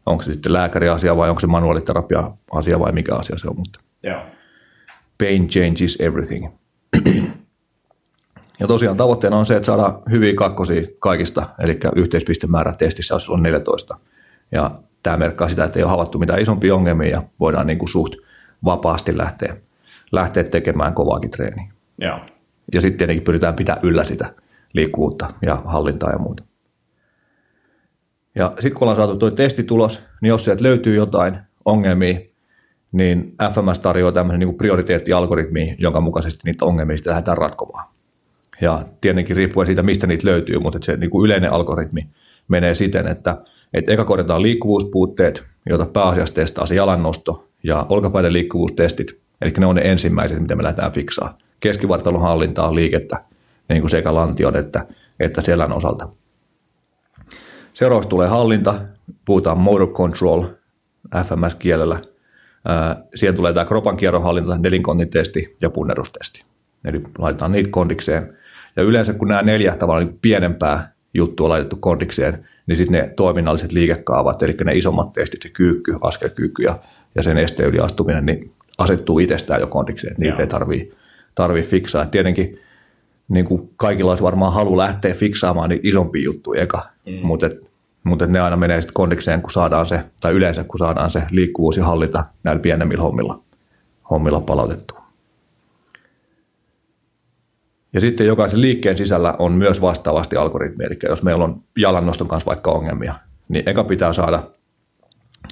onko se sitten lääkäriasia vai onko se manuaaliterapia asia vai mikä asia se on, mutta Joo. Pain changes everything. Ja tosiaan tavoitteena on se, että saadaan hyviä kakkosia kaikista, eli yhteispistemäärä testissä olisi silloin 14. Ja tämä merkkaa sitä, että ei ole havaittu mitään isompia ongelmia ja voidaan niin kuin suht vapaasti lähteä, lähteä tekemään kovaakin treeniä. Joo. Ja sitten tietenkin pyritään pitää yllä sitä liikkuvuutta ja hallintaa ja muuta. Ja sitten kun ollaan saatu tuo testitulos, niin jos sieltä löytyy jotain ongelmia, niin FMS tarjoaa tämmöisen niin prioriteettialgoritmi, jonka mukaisesti niitä ongelmia lähdetään ratkomaan. Ja tietenkin riippuen siitä, mistä niitä löytyy, mutta se niin kuin yleinen algoritmi menee siten, että, että eka korjataan liikkuvuuspuutteet, joita pääasiassa testaa se jalannosto ja olkapäiden liikkuvuustestit, eli ne on ne ensimmäiset, mitä me lähdetään fiksaa. Keskivartalon hallintaa, liikettä, niin kuin sekä lantion että, että selän osalta. Seuraavaksi tulee hallinta, puhutaan motor control FMS-kielellä. Siihen tulee tämä kropan kierron hallinta, nelinkontitesti ja punnerustesti. Eli laitetaan niitä kondikseen. Ja yleensä kun nämä neljä tavallaan niin pienempää juttua laitettu kondikseen, niin sitten ne toiminnalliset liikekaavat, eli ne isommat testit, se kyykky, askelkyykky ja, ja sen esteen yli astuminen, niin asettuu itsestään jo kondikseen, että niitä Joo. ei tarvii, tarvii fiksaa. Et tietenkin niin kuin kaikilla olisi varmaan halu lähteä fiksaamaan niitä isompia juttuja eka, mm. mutta et, mutta ne aina menee sitten kondikseen, kun saadaan se, tai yleensä kun saadaan se liikkuvuus ja hallita näillä pienemmillä hommilla, hommilla palautettua. Ja sitten jokaisen liikkeen sisällä on myös vastaavasti algoritmi, eli jos meillä on jalannoston kanssa vaikka ongelmia, niin eka pitää saada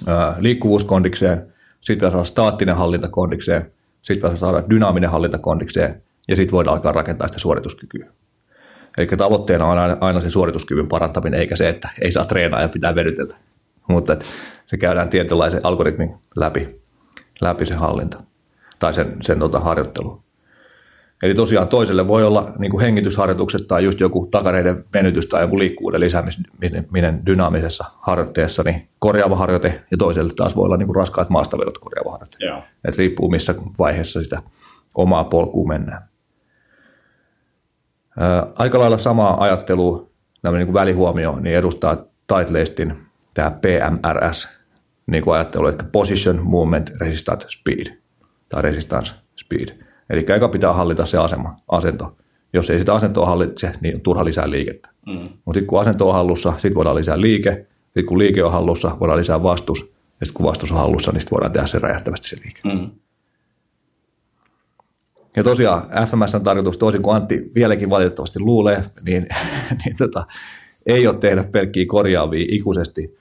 ää, liikkuvuus kondikseen, sitten pitää saada staattinen hallinta kondikseen, sitten pitää saada dynaaminen hallinta kondikseen, ja sitten voidaan alkaa rakentaa sitä suorituskykyä. Eli tavoitteena on aina, aina se suorituskyvyn parantaminen, eikä se, että ei saa treenaa ja pitää vedytellä. Mutta et se käydään tietynlaisen algoritmin läpi, läpi se hallinta tai sen, sen tota, harjoittelu. Eli tosiaan toiselle voi olla niin kuin hengitysharjoitukset tai just joku takareiden venytys tai joku liikkuvuuden lisääminen dynaamisessa harjoitteessa, niin korjaava harjoite ja toiselle taas voi olla niin kuin raskaat maastavedot korjaava harjoite. Joo. Et riippuu missä vaiheessa sitä omaa polkua mennään. Aika lailla samaa ajattelua, tämmöinen niin välihuomio, niin edustaa Titleistin tämä PMRS niin kuin ajattelu, eli Position Movement Resistance Speed tai Resistance Speed. Eli eka pitää hallita se asema, asento. Jos ei sitä asentoa hallitse, niin on turha lisää liikettä. Mm. Mutta sitten kun asento on hallussa, sitten voidaan lisää liike. Sitten kun liike on hallussa, voidaan lisää vastus. Ja sitten kun vastus on hallussa, niin sitten voidaan tehdä se räjähtävästi se liike. Mm. Ja tosiaan FMS on tarkoitus, toisin kuin Antti vieläkin valitettavasti luulee, niin, niin tota, ei ole tehdä pelkkiä korjaavia ikuisesti,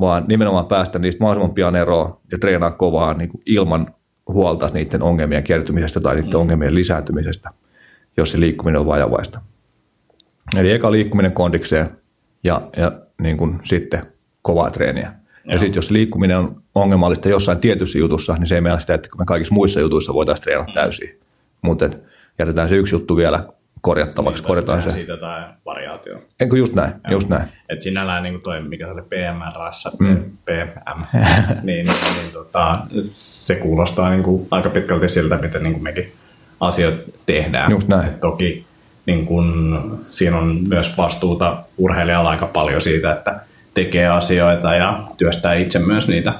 vaan nimenomaan päästä niistä mahdollisimman pian eroon ja treenaa kovaa niin kuin ilman huolta niiden ongelmien kertymisestä tai niiden mm. ongelmien lisääntymisestä, jos se liikkuminen on vajavaista. Eli eka liikkuminen kondikseen ja, ja niin kuin sitten kovaa treeniä. Ja sitten jos liikkuminen on ongelmallista jossain tietyssä jutussa, niin se ei meillä sitä, että me kaikissa muissa jutuissa voitaisiin treenata mm. täysin. Mutta jätetään se yksi juttu vielä korjattavaksi. Niin, korjataan se. siitä tai variaatio. Eikö just näin, ja, just näin. Et sinällään niin toi, mikä se oli PMR, mm. PM, niin, niin, niin tota, se kuulostaa niin kuin aika pitkälti siltä, miten niin kuin mekin asiat tehdään. Just näin. Et toki niin kuin, siinä on myös vastuuta urheilijalla aika paljon siitä, että tekee asioita ja työstää itse myös niitä.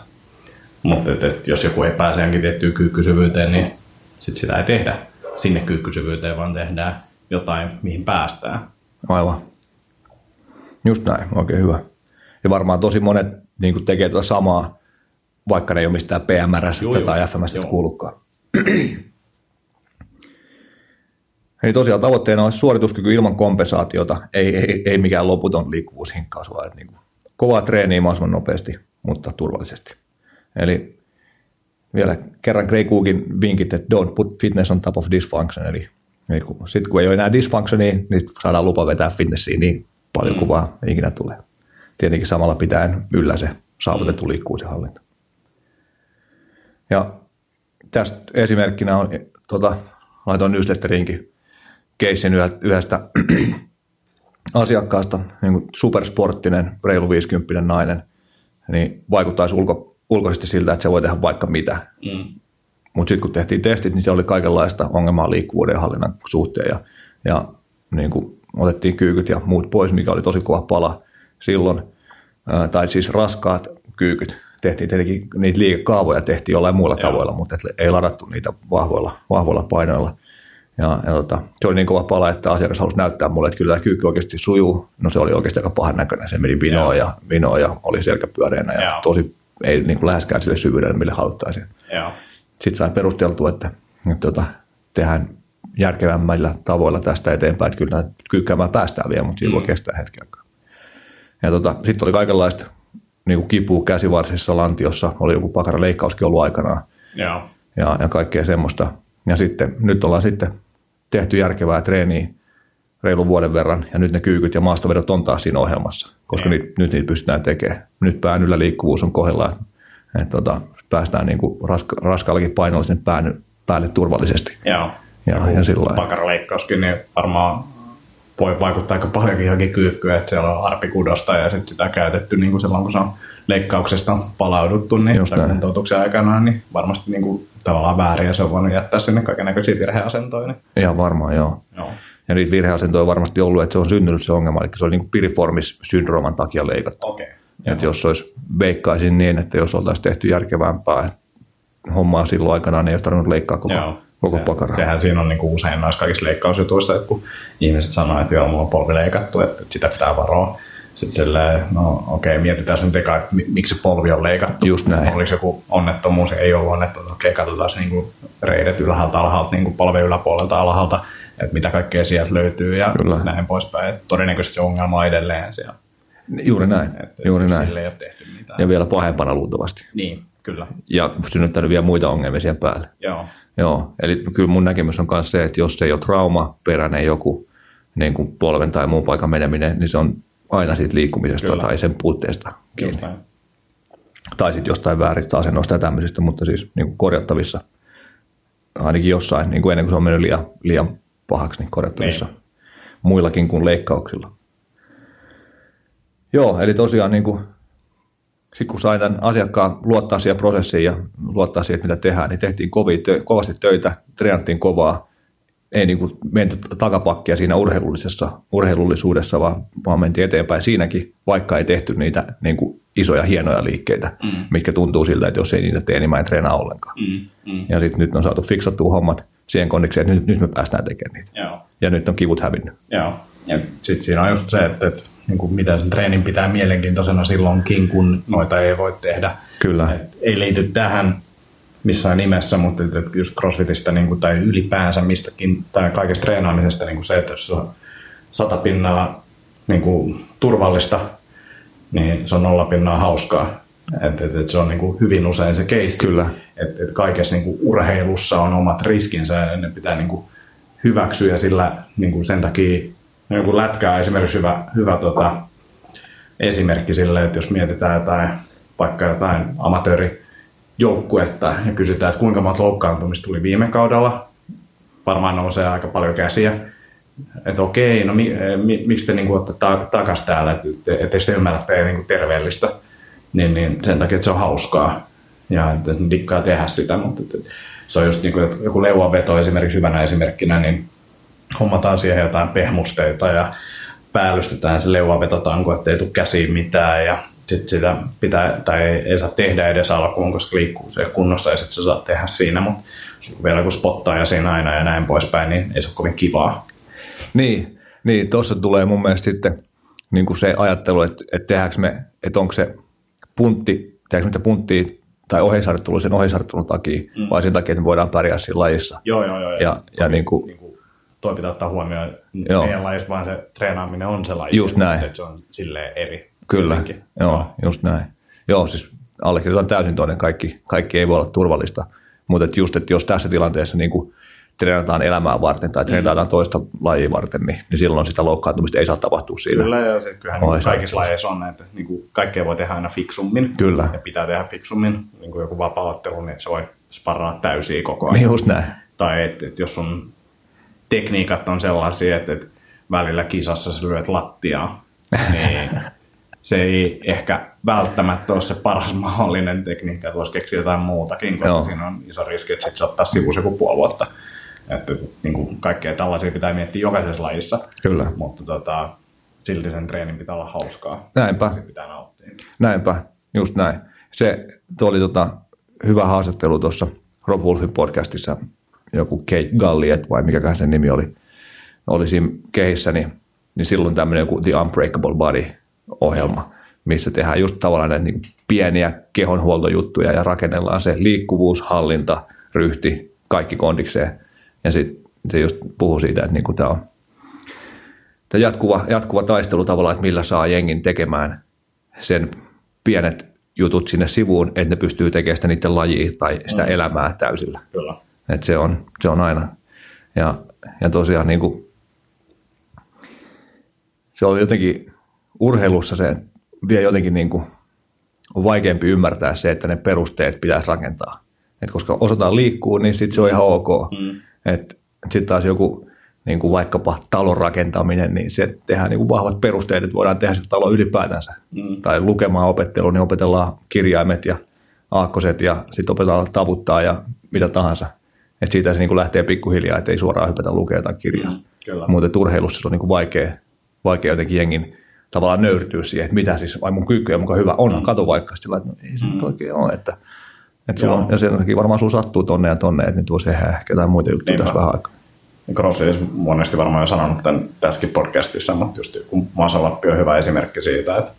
Mutta jos joku ei pääse johonkin tiettyyn kykysyvyyteen, niin sit sitä ei tehdä sinne kyykkysyvyyteen, vaan tehdään jotain, mihin päästään. Aivan. Just näin, oikein hyvä. Ja varmaan tosi monet niin tekee tuota samaa, vaikka ne ei ole mistään PMRS tai FMS kuulukaan. Eli tosiaan tavoitteena olisi suorituskyky ilman kompensaatiota, ei, ei, ei mikään loputon liikkuvuushinkkaus, vaan niin kuin kovaa treeniä mahdollisimman nopeasti, mutta turvallisesti. Eli vielä kerran Grey Cookin vinkit, että don't put fitness on top of dysfunction, eli, eli kun, sit kun ei ole enää dysfunctionia, niin saadaan lupa vetää fitnessiin niin paljon mm. kuin vaan ikinä tulee. Tietenkin samalla pitäen yllä se saavutettu mm. liikkuvuus ja hallinta. Ja tästä esimerkkinä on, tota, laitoin newsletteriinkin keissin yhdestä asiakkaasta, niin kuin supersporttinen, reilu 50 nainen, niin vaikuttaisi ulko, ulkoisesti siltä, että se voi tehdä vaikka mitä. Mm. Mutta sitten kun tehtiin testit, niin se oli kaikenlaista ongelmaa liikkuvuuden ja hallinnan suhteen. Ja, ja niin kuin otettiin kyykyt ja muut pois, mikä oli tosi kova pala silloin. Ää, tai siis raskaat kyykyt. Tehtiin tietenkin niitä liikekaavoja tehtiin jollain muilla Joo. tavoilla, mutta ei ladattu niitä vahvoilla, vahvoilla painoilla. Ja, ja tota, se oli niin kova pala, että asiakas halusi näyttää mulle, että kyllä tämä kyykky oikeasti sujuu. No se oli oikeasti aika pahan näköinen. Se meni vinoon ja, vinoon ja oli selkäpyöreänä ja Joo. tosi ei niin kuin läheskään sille syvyydelle, mille haluttaisiin. Sitten sain perusteltua, että, että tota, tehdään järkevämmillä tavoilla tästä eteenpäin, että kyllä kyykkäämään päästään vielä, mutta siinä mm. voi kestää hetken aikaa. Ja tota, sitten oli kaikenlaista niin kuin kipua käsivarsissa lantiossa, oli joku pakara leikkauskin ollut aikanaan Joo. Ja, ja kaikkea semmoista. Ja sitten nyt ollaan sitten tehty järkevää treeniä reilun vuoden verran, ja nyt ne kyykyt ja maastovedot on taas siinä ohjelmassa, koska mm. niitä, nyt niitä pystytään tekemään. Nyt pään yllä liikkuvuus on kohdella, että tota, päästään niin kuin raska, raskaallakin painollisen pään, päälle turvallisesti. Joo. Ja, ja sillä pakaraleikkauskin, niin varmaan voi vaikuttaa aika paljonkin johonkin kyykkyyn, että siellä on arpikudosta ja sitten sitä käytetty niin kuin silloin, kun se on leikkauksesta palauduttu niin, tai kuntoutuksen aikana, niin varmasti niin kuin, tavallaan väärin ja se on voinut jättää sinne kaikenlaisia virheasentoja. Niin. Ihan varmaan, joo. joo. Ja niitä virheasentoja on varmasti ollut, että se on syntynyt se ongelma, eli se oli niin kuin piriformis-syndrooman takia leikattu. Okay. Että jos olisi, veikkaisin niin, että jos oltaisiin tehty järkevämpää hommaa silloin aikana, niin ei olisi tarvinnut leikkaa koko, joo. koko se, pakara. Sehän siinä on niin kuin usein noissa kaikissa leikkausjutuissa, että kun ihmiset sanoo, että joo, mulla on polvi leikattu, että sitä pitää varoa. Sitten silleen, no okei, okay, mietitään nyt eka, miksi se polvi on leikattu. Just näin. Oliko joku onnettomuus, ei ollut onnettomuus. Okei, okay, katsotaan niin kuin reidet ylhäältä, alhaalta, niin kuin polven yläpuolelta, alhaalta että mitä kaikkea sieltä löytyy ja Kyllä. näin poispäin. Että todennäköisesti se ongelma on edelleen siellä. Juuri näin. Että Juuri näin. Sille ei ole tehty mitään. Ja vielä pahempana luultavasti. Niin, kyllä. Ja synnyttänyt vielä muita ongelmia siihen päälle. Joo. Joo, eli kyllä mun näkemys on myös se, että jos se ei ole trauma peräinen joku niin kuin polven tai muun paikan meneminen, niin se on aina siitä liikkumisesta kyllä. tai sen puutteesta kiinni. Tai sitten jostain vääristä asennoista ja tämmöisistä, mutta siis niin kuin korjattavissa ainakin jossain, niin kuin ennen kuin se on mennyt liian, liian pahaksi niin korjattavissa niin. muillakin kuin leikkauksilla. Joo, eli tosiaan niin kuin, sit kun sain tämän asiakkaan luottaa siihen prosessiin ja luottaa siihen, mitä tehdään, niin tehtiin kovia, kovasti töitä, treenattiin kovaa, ei niin kuin menty takapakkia siinä urheilullisessa, urheilullisuudessa, vaan, vaan mentiin eteenpäin siinäkin, vaikka ei tehty niitä niin kuin isoja hienoja liikkeitä, mm. mitkä tuntuu siltä, että jos ei niitä tee, niin mä en treenaa ollenkaan. Mm. Mm. Ja sitten nyt on saatu fiksattua hommat siihen kondikseen, että nyt, nyt me päästään tekemään niitä. Joo. Ja nyt on kivut hävinnyt. Joo. Ja sitten siinä on just se, että, että niin kuin miten sen treenin pitää mielenkiintoisena silloinkin, kun noita ei voi tehdä. Kyllä. Et ei liity tähän missään nimessä, mutta että just crossfitistä niin kuin, tai ylipäänsä mistäkin tai kaikesta treenaamisesta niin kuin se, että jos on sata pinnaa niin kuin, turvallista, niin se on nolla pinnaa hauskaa. Et, et, et se on niin kuin, hyvin usein se keissi. Kyllä. Et, et kaikessa niin kuin, urheilussa on omat riskinsä ja ne pitää niin kuin, hyväksyä sillä niin kuin sen takia niin kuin lätkää esimerkiksi hyvä, hyvä tota, esimerkki sille, että jos mietitään jotain, vaikka jotain amatööri joukkuetta ja kysytään, että kuinka monta loukkaantumista tuli viime kaudella, varmaan nousee aika paljon käsiä. Että okei, no mi, mi, miksi te niinku olette ta, takas täällä, että et, et te ymmärrä, että niinku terveellistä. Niin, niin sen takia, että se on hauskaa ja että dikkaa tehdä sitä, mutta että se on just niin kuin, että joku leuanveto esimerkiksi hyvänä esimerkkinä, niin hommataan siihen jotain pehmusteita ja päällystetään se leuanvetotanko, ettei tule käsiin mitään ja sit sitä pitää, tai ei, ei saa tehdä edes alkuun, koska liikkuu se kunnossa ja sitten se saa tehdä siinä, mutta vielä kun spottaa ja siinä aina ja näin poispäin, niin ei se ole kovin kivaa. Niin, niin tuossa tulee mun mielestä sitten niin kuin se ajattelu, että, että tehdäänkö me, että onko se puntti, tehdäänkö me punttia tai oheisarjoittelu sen oheisarjoittelun takia, mm. vai sen takia, että me voidaan pärjää siinä lajissa. Joo, joo, joo. Ja, ja, ja niin kuin, niin kuin toi pitää ottaa huomioon, joo. meidän lajista vaan se treenaaminen on se laji. Just näin. Että se on silleen eri. Kyllä, Jotenkin. joo, no. just näin. Joo, siis allekirjoitan täysin toinen, kaikki, kaikki ei voi olla turvallista, mutta et just, että jos tässä tilanteessa niin kuin treenataan elämää varten tai treenataan mm. toista lajia varten, niin, niin silloin sitä loukkaantumista ei saa tapahtua siinä. Kyllä, ja se, kyllähän niin kaikissa lajeissa on, että niin kuin kaikkea voi tehdä aina fiksummin. Kyllä. Ja pitää tehdä fiksummin, niin kuin joku vapaa-ottelu, niin että se voi sparraa täysiä koko ajan. Niin just näin. Tai että et jos sun tekniikat on sellaisia, että, että välillä kisassa sä lyöt lattiaa, niin se ei ehkä välttämättä ole se paras mahdollinen tekniikka, että voisi keksiä jotain muutakin, koska Joo. siinä on iso riski, että sitten se ottaa sivuun joku puoli vuotta. Että niin kuin kaikkea tällaisia pitää miettiä jokaisessa lajissa. Kyllä. Mutta tota, silti sen treenin pitää olla hauskaa. Näinpä. Se pitää nauttia. Näinpä, just näin. Se tuo oli tota, hyvä haastattelu tuossa Rob Wolfin podcastissa, joku Kate Galliet vai mikä sen nimi oli, oli siinä kehissä, niin, niin silloin tämmöinen joku The Unbreakable Body ohjelma, missä tehdään just tavallaan näitä niin pieniä kehonhuoltojuttuja ja rakennellaan se liikkuvuus, hallinta, ryhti, kaikki kondikseen. Ja sitten se just puhuu siitä, että niin tämä on tämä jatkuva, jatkuva taistelu tavallaan, että millä saa jengin tekemään sen pienet jutut sinne sivuun, että ne pystyy tekemään sitä niiden lajia tai sitä mm. elämää täysillä. Kyllä. Että se on, se on aina. Ja, ja tosiaan niin kuin, se on jotenkin urheilussa se vie jotenkin niin kuin, on vaikeampi ymmärtää se, että ne perusteet pitäisi rakentaa. Et koska osataan liikkua, niin sitten se on ihan ok. Mm. Sitten taas joku niin kuin vaikkapa talon rakentaminen, niin se tehdään niin kuin vahvat perusteet, että voidaan tehdä se talo ylipäätänsä. Mm. Tai lukemaan opettelu, niin opetellaan kirjaimet ja aakkoset ja sitten opetellaan tavuttaa ja mitä tahansa. Et siitä se niin kuin lähtee pikkuhiljaa, että ei suoraan hypätä lukea jotain kirjaa. Mm, Mutta urheilussa se on niin kuin vaikea, vaikea jotenkin jengin tavallaan nöyrtyä siihen, että mitä siis, vai mun kyky on mukaan hyvä, onhan, mm. kato vaikka, sillä että no, ei se mm. oikein ole, että, että sulla on, ja sen takia varmaan sulla sattuu tonne ja tonne, että nyt voisi ehkä jotain muita juttuja Niinpä. tässä vähän aikaa. CrossFit monesti varmaan jo sanonut tämän tässäkin podcastissa, mutta just kun Masalappi on hyvä esimerkki siitä, että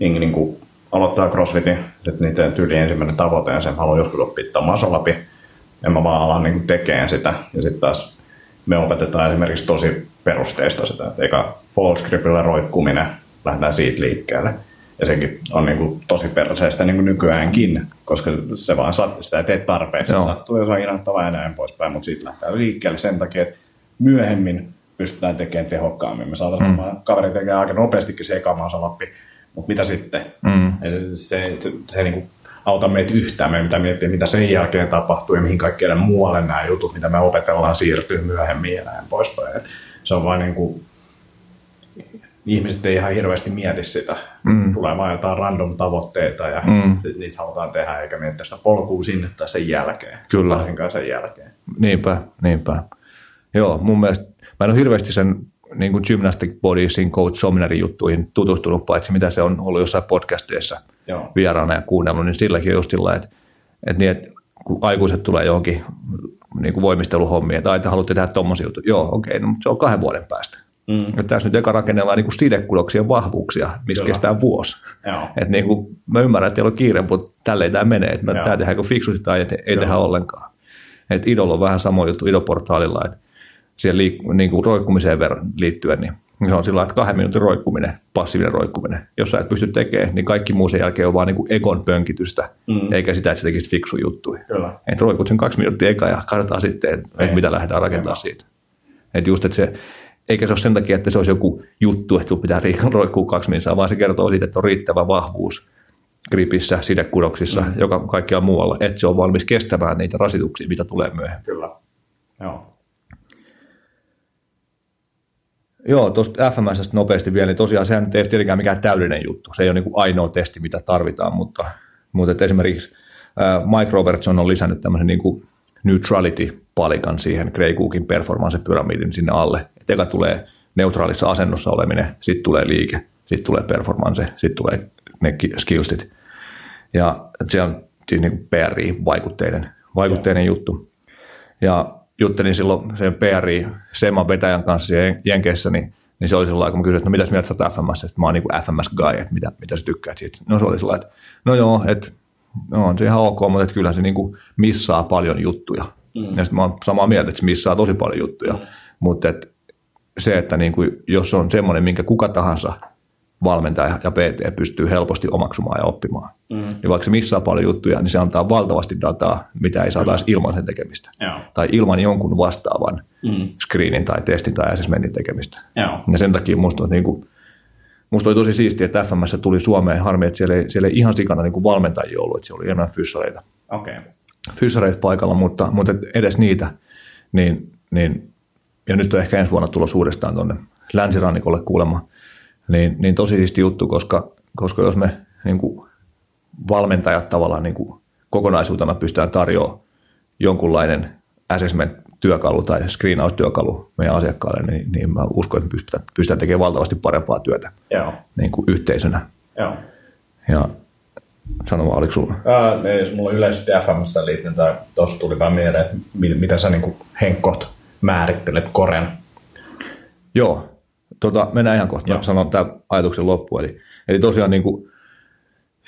jengi niin kuin aloittaa CrossFitin, että niiden tyyli ensimmäinen tavoite on se, että haluan joskus oppia tämän Masalapi, en mä vaan alan niin tekemään sitä. Ja sitten taas me opetetaan esimerkiksi tosi perusteista sitä, että eka scriptillä roikkuminen, lähdetään siitä liikkeelle. Ja sekin on niin kuin tosi perseistä niin kuin nykyäänkin, koska se vaan sattuu, sitä ei tee tarpeeksi. Se sattuu ja se on innoittavaa ja näin poispäin, mutta siitä lähtee liikkeelle sen takia, että myöhemmin pystytään tekemään tehokkaammin. Me saadaan mm. kaveri tekee aika nopeastikin se eka lappi, mutta mitä sitten? Mm. Se, se, se, se niin kuin auta meitä yhtään. Me mitä miettiä, mitä sen jälkeen tapahtuu ja mihin kaikkeen muualle nämä jutut, mitä me opetellaan, siirtyy myöhemmin ja näin poispäin. Se on vain niin kuin, ihmiset ei ihan hirveästi mieti sitä. Mm. Tulee vain jotain random tavoitteita ja mm. niitä halutaan tehdä, eikä miettiä sitä polkua sinne tai sen jälkeen. Kyllä. Varsinkaan sen jälkeen. Niinpä, niinpä. Joo, mun mielestä, mä en ole hirveästi sen niin kuin gymnastic bodiesin coach Somnerin juttuihin tutustunut, paitsi mitä se on ollut jossain podcasteissa Joo. vieraana ja kuunnellut, niin silläkin on just sillä että, että, niin, että kun aikuiset tulee johonkin niin kuin voimisteluhommiin, että aina haluatte tehdä tuommoisia juttuja. Joo, okei, no, mutta se on kahden vuoden päästä. Mm. Ja tässä nyt eka rakennellaan niin sidekudoksien vahvuuksia, missä Kyllä. kestää vuosi. Joo. Et niin kuin, mä ymmärrän, että teillä on kiire, mutta tälleen tämä menee. Että tämä tehdään fiksusti tai ei, ei tehdä ollenkaan. Et Idol on vähän sama juttu Idoportaalilla, että siihen liik- niin kuin roikkumiseen ver- liittyen, niin se on sillä että kahden minuutin roikkuminen, passiivinen roikkuminen. Jos sä et pysty tekemään, niin kaikki muu sen jälkeen on vaan niin kuin egon pönkitystä, mm. eikä sitä, että sä tekisit fiksu juttuja. Et roikut sen kaksi minuuttia eka ja katsotaan sitten, että, Ei. että mitä lähdetään rakentamaan siitä. Et just, että se, eikä se ole sen takia, että se olisi joku juttu, että pitää roikkua kaksi minuuttia, vaan se kertoo siitä, että on riittävä vahvuus gripissä, sidekudoksissa, mm. joka kaikkialla muualla, että se on valmis kestämään niitä rasituksia, mitä tulee myöhemmin. Kyllä. Joo. Joo, tuosta FMS nopeasti vielä, niin tosiaan sehän nyt ei ole tietenkään mikään täydellinen juttu. Se ei ole niin kuin ainoa testi, mitä tarvitaan, mutta, mutta että esimerkiksi äh, Mike Robertson on lisännyt tämmöisen niin kuin neutrality-palikan siihen Grey Cookin performance-pyramidin sinne alle. Et eka tulee neutraalissa asennossa oleminen, sitten tulee liike, sitten tulee performance, sitten tulee ne ki- skillsit. Ja se on siis niin kuin PRI-vaikutteinen vaikutteinen juttu. Ja juttelin silloin sen PRI Sema vetäjän kanssa siellä Jenkeissä, niin, niin se oli sellainen, kun mä kysyin, että no mitäs mieltä sä FMS, että mä oon niin FMS guy, että mitä, mitä sä tykkäät siitä. No se oli sellainen, että no joo, että no on se ihan ok, mutta että kyllähän se niin kuin missaa paljon juttuja. Mm. Ja sitten mä oon samaa mieltä, että se missaa tosi paljon juttuja, mm. mutta että se, että niin kuin, jos on semmoinen, minkä kuka tahansa valmentaja ja PT pystyy helposti omaksumaan ja oppimaan, mm. niin vaikka se missaa paljon juttuja, niin se antaa valtavasti dataa, mitä ei saataisi ilman sen tekemistä. Joo. Tai ilman jonkun vastaavan mm. screenin tai testin tai assessmentin tekemistä. Joo. Ja sen takia musta, on niin kuin, musta oli tosi siistiä, että FMS tuli Suomeen. Harmi, että siellä ei, siellä ei ihan sikana niin kuin valmentajia ollut, että siellä oli enemmän fyssareita. Okay. fyssareita paikalla, mutta, mutta edes niitä, niin, niin, ja nyt on ehkä ensi vuonna tulossa uudestaan tuonne länsirannikolle kuulemma, niin, niin tosi siisti juttu, koska, koska jos me niin kuin valmentajat tavallaan niin kuin kokonaisuutena pystytään tarjoamaan jonkunlainen assessment-työkalu tai screen-out-työkalu meidän asiakkaalle, niin, niin mä uskon, että pystytään, pystytään tekemään valtavasti parempaa työtä Joo. niin kuin yhteisönä. Joo. Ja sano vaan, oliko sulla? Ää, ei, mulla yleisesti FMS liittyen, tai tuossa tuli vaan mieleen, että mi- mitä sä niin henkkot määrittelet koren. Joo, tota, mennään ihan kohta. Joo. sanon tämän ajatuksen loppuun. Eli, eli tosiaan niin kuin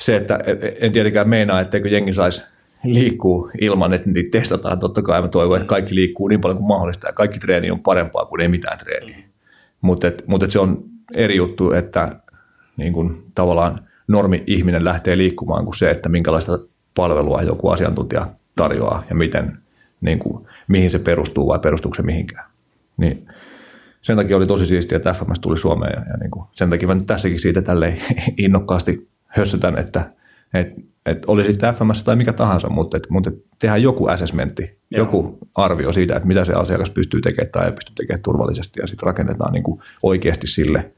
se, että en tietenkään meinaa, etteikö jengi saisi liikkuu ilman, että niitä testataan. Totta kai mä toivon, että kaikki liikkuu niin paljon kuin mahdollista ja kaikki treeni on parempaa kuin ei mitään treeniä. Mutta et, mut et se on eri juttu, että niin kuin tavallaan normi-ihminen lähtee liikkumaan kuin se, että minkälaista palvelua joku asiantuntija tarjoaa ja miten, niin kuin, mihin se perustuu vai perustuuko se mihinkään. Niin sen takia oli tosi siistiä, että FMS tuli Suomeen ja, ja niin kuin, sen takia mä nyt tässäkin siitä tälleen innokkaasti hössytän, että et, et oli sitten FMS tai mikä tahansa, mutta, et, mutta et tehdään joku assessmentti, Joo. joku arvio siitä, että mitä se asiakas pystyy tekemään tai ei pysty tekemään turvallisesti ja sitten rakennetaan niin kuin oikeasti sille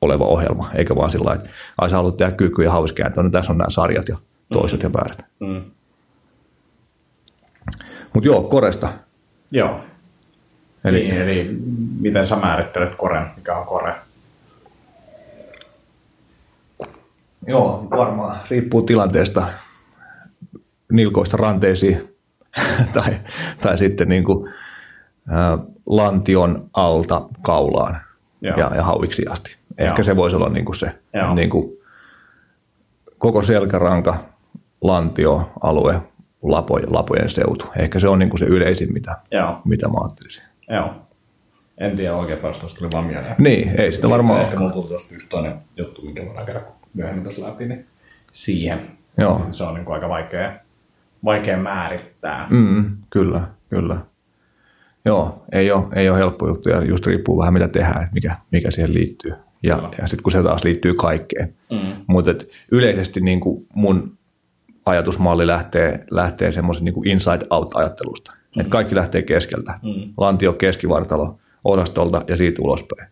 oleva ohjelma, eikä vaan sillä että ai sä haluat tehdä kyky ja hauskääntö, no tässä on nämä sarjat ja toiset ja väärät. Mm. Mutta joo, koresta. Joo. Eli, Eli, eli miten sä määrittelet koren, mikä on kore? Joo, varmaan. Riippuu tilanteesta nilkoista ranteisiin tai, tai sitten niin kuin, ä, lantion alta kaulaan Joo. ja, ja hauiksi asti. Ehkä Joo. se voisi olla niin kuin se Joo. niin kuin, koko selkäranka, lantio, alue, lapojen, lapojen seutu. Ehkä se on niin kuin se yleisin, mitä, Joo. mitä mä ajattelisin. Joo. En tiedä oikein päästä, tuli vaan mieleen. Niin, ei sitä varmaan Ehkä ole. mulla tuli tuosta yksi toinen juttu, minkä voidaan käydä myöhemmin tuossa läpi, niin siihen. Joo. Se on niin kuin aika vaikea, vaikea määrittää. Mm, kyllä, kyllä. Joo, ei ole, ei ole helppo juttu ja just riippuu vähän mitä tehdään, että mikä, mikä siihen liittyy. Ja, ja sitten kun se taas liittyy kaikkeen. Mm. Mutta yleisesti niin kuin mun ajatusmalli lähtee, lähtee semmoisen niin inside out ajattelusta. Mm. Että kaikki lähtee keskeltä. Mm. Lantio, keskivartalo, osastolta ja siitä ulospäin.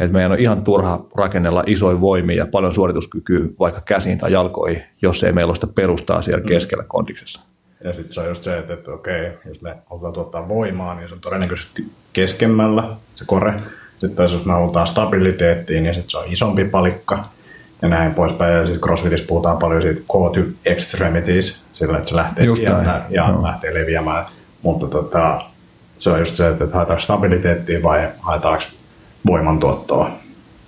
Et meidän on ihan turha rakennella isoja voimia ja paljon suorituskykyä vaikka käsiin tai jalkoihin, jos ei meillä ole sitä perustaa siellä keskellä kondiksessa. Ja sitten se on just se, että, että okei, jos me halutaan tuottaa voimaa, niin se on todennäköisesti keskemmällä se kore. Sitten taas jos me halutaan stabiliteettiin, niin sitten se on isompi palikka ja näin poispäin. Ja sitten CrossFitissä puhutaan paljon siitä go to extremities, sillä että se lähtee Just sieltä näin, ja joo. lähtee leviämään. Mutta tota, se on just se, että haetaanko stabiliteettia vai haetaanko voimantuottoa.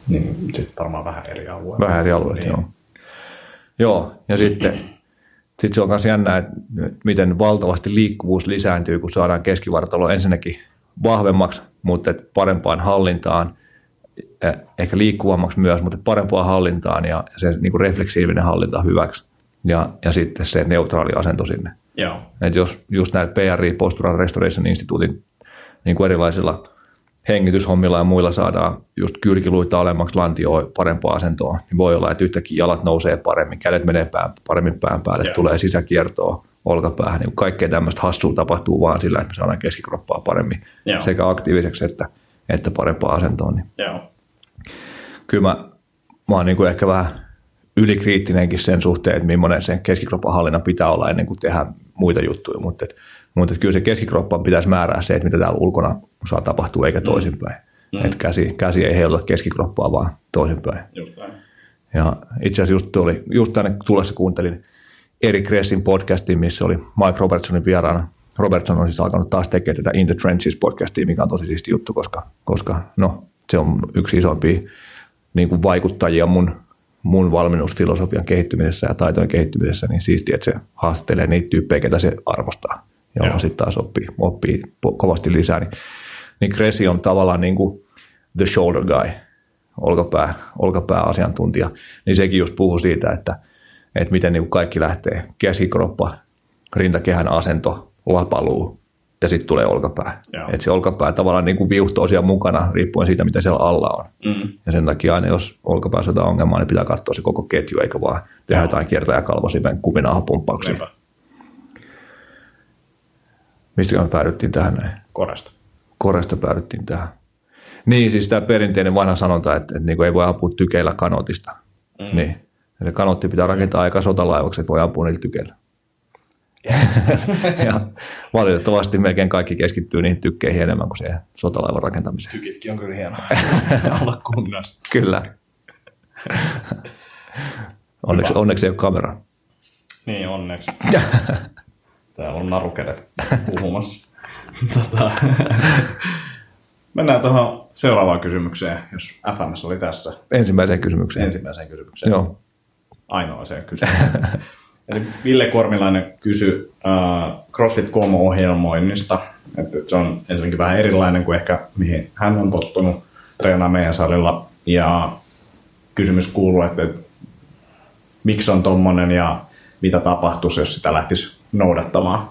Niin sitten varmaan vähän eri alueella. Vähän eri alueet, niin. joo. Joo, ja sitten sit se on myös jännä, että miten valtavasti liikkuvuus lisääntyy, kun saadaan keskivartalo ensinnäkin vahvemmaksi, mutta parempaan hallintaan, ehkä liikkuvammaksi myös, mutta et parempaan hallintaan ja se niin kuin refleksiivinen hallinta hyväksi ja, ja sitten se neutraali asento sinne. Joo. Et jos just näitä PRI, Postural Restoration Instituutin niin kuin erilaisilla hengityshommilla ja muilla saadaan just kylkiluita alemmaksi lantioon parempaa asentoa, niin voi olla, että yhtäkkiä jalat nousee paremmin, kädet menee pään, paremmin pään päälle, Joo. tulee sisäkiertoa olkapäähän. Niin kaikkea tämmöistä hassua tapahtuu vaan sillä, että me saadaan keskikroppaa paremmin Joo. sekä aktiiviseksi että, että parempaa asentoa. Niin Joo. kyllä mä, mä oon niin kuin ehkä vähän ylikriittinenkin sen suhteen, että millainen sen keskikroppan hallinnan pitää olla ennen kuin tehdään muita juttuja, mutta, et, mutta et kyllä se keskikroppan pitäisi määrää se, että mitä täällä ulkona saa tapahtua eikä toisinpäin. Mm. Että käsi, käsi ei heiluta keskikroppaa, vaan toisinpäin. Just näin. Ja itse asiassa just, tuli, just tänne tulossa kuuntelin Erik Ressin podcastin, missä oli Mike Robertsonin vieraana. Robertson on siis alkanut taas tekemään tätä In the Trenches podcastia, mikä on tosi siisti juttu, koska, koska no, se on yksi isompia niin kuin vaikuttajia mun, mun valmennusfilosofian kehittymisessä ja taitojen kehittymisessä, niin siistiä, että se haastattelee niitä tyyppejä, ketä se arvostaa, jolloin sitten taas oppii, oppii kovasti lisää. Niin, niin Kressi on tavallaan niin kuin the shoulder guy, olkapää, olkapääasiantuntija, niin sekin just puhuu siitä, että, että miten niin kuin kaikki lähtee. Keskikroppa, rintakehän asento, lapaluu ja sitten tulee olkapää. Että se olkapää tavallaan niin kuin viuhtoo siellä mukana riippuen siitä, mitä siellä alla on. Mm. Ja sen takia aina, jos olkapäässä on ongelmaa, niin pitää katsoa se koko ketju, eikä vaan tehdä Joo. jotain kiertä- ja kalvosimen kuminaapumppauksia. Niinpä. Mistä me päädyttiin tähän näin? Koresta. Koresta päädyttiin tähän. Niin, siis tämä perinteinen vanha sanonta, että, että niin kuin ei voi ampua tykeillä kanotista. Mm. Niin. Eli kanotti pitää rakentaa aika sotalaivaksi, että voi ampua niillä tykeillä. Yes. ja valitettavasti melkein kaikki keskittyy niihin tykkeihin enemmän kuin siihen sotalaivan rakentamiseen. Tykitkin on kyllä hieno olla kunnossa. Kyllä. onneksi, onneksi ei ole kamera. Niin, onneksi. Täällä on narukädet puhumassa. tota, mennään tuohon seuraavaan kysymykseen, jos FMS oli tässä Ensimmäiseen kysymykseen. ensimmäiseen kysymykseen. Joo. Ainoaseen kysymykseen. Eli Ville Kormilainen kysyi uh, CrossFit Como-ohjelmoinnista. Että se on ensinnäkin vähän erilainen kuin ehkä mihin hän on tottunut treenaamaan meidän salilla. Ja kysymys kuuluu, että, että miksi on tommonen ja mitä tapahtuisi, jos sitä lähtisi noudattamaan.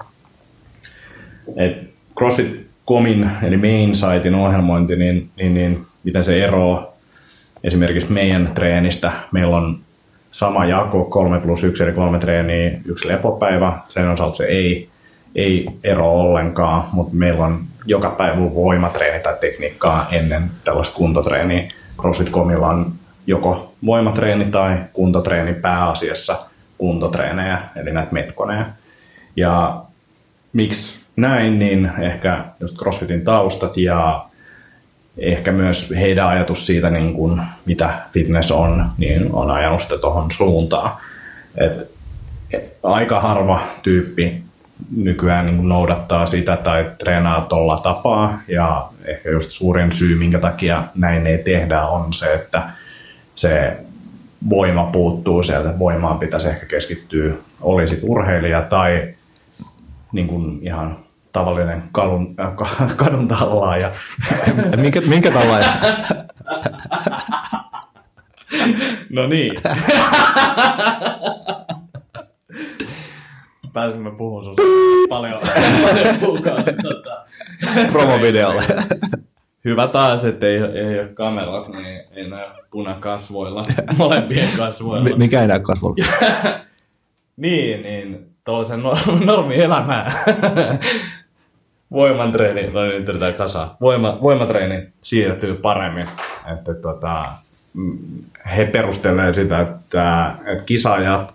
Et CrossFit Comin, eli main sitein ohjelmointi, niin, niin, niin miten se eroaa esimerkiksi meidän treenistä. Meillä on sama jako, 3 plus 1 eli kolme treeniä, yksi lepopäivä. Sen osalta se ei, ei ero ollenkaan, mutta meillä on joka päivä voimatreeni tai tekniikkaa ennen tällaista kuntotreeniä. CrossFit.comilla on joko voimatreeni tai kuntotreeni pääasiassa kuntotreenejä, eli näitä metkoneja. Ja miksi näin, niin ehkä just CrossFitin taustat ja ehkä myös heidän ajatus siitä, niin kuin, mitä fitness on, niin on ajanut sitä tuohon suuntaan. Et, et, aika harva tyyppi nykyään niin noudattaa sitä tai treenaa tuolla tapaa ja ehkä just suurin syy, minkä takia näin ei tehdä, on se, että se voima puuttuu sieltä. Voimaan pitäisi ehkä keskittyä, olisit urheilija tai niin kuin ihan tavallinen kadun, äh, kadun tallaaja. Minkä, minkä tällainen? No niin. Pääsimme puhumaan sinusta paljon, paljon kuukausi. Tota. promovideolle. Hyvä taas, että ei, ei ole kamerat, niin ei näy punakasvoilla, molempien kasvoilla. Mi- Mikä ei näy kasvolla? Niin, niin tuollaisen nor- normielämään. Voimantreeni, no nyt yritetään kasaa. Voima, voimatreeni siirtyy paremmin. Että tota, mm, he perustelevat sitä, että, että kisaajat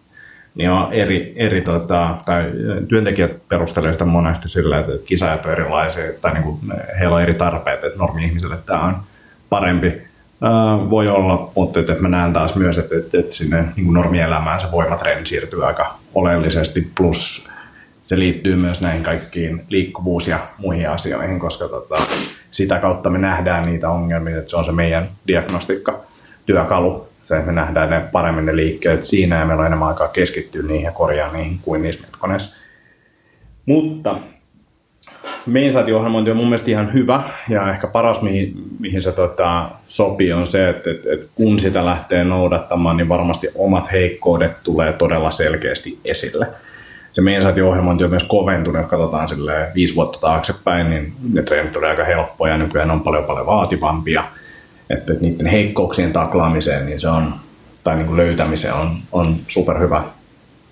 niin on eri, eri tota, tai työntekijät perustelevat sitä monesti sillä, että kisaajat on erilaisia, tai niin kuin, heillä on eri tarpeet, että normi-ihmiselle tämä on parempi. Voi olla, mutta että mä näen taas myös, että, että, että sinne niin normielämään se voimatreeni siirtyy aika oleellisesti, plus se liittyy myös näihin kaikkiin liikkuvuus- ja muihin asioihin, koska tota, sitä kautta me nähdään niitä ongelmia, että se on se meidän diagnostiikka-työkalu, se, että me nähdään ne paremmin ne liikkeet siinä ja meillä on enemmän aikaa keskittyä niihin ja korjaa niihin kuin niissä metkoneissa. Mutta meinsaatio-ohjelmointi on mun mielestä ihan hyvä ja ehkä paras, mihin, mihin se tota, sopii, on se, että, että, että kun sitä lähtee noudattamaan, niin varmasti omat heikkoudet tulee todella selkeästi esille. Se meinsaatio-ohjelmointi on myös koventunut, jos katsotaan sille viisi vuotta taaksepäin, niin ne treenit oli aika helppoja, nykyään on paljon paljon vaativampia – että niiden heikkouksien taklaamiseen niin se on, tai niin kuin löytämiseen on, on superhyvä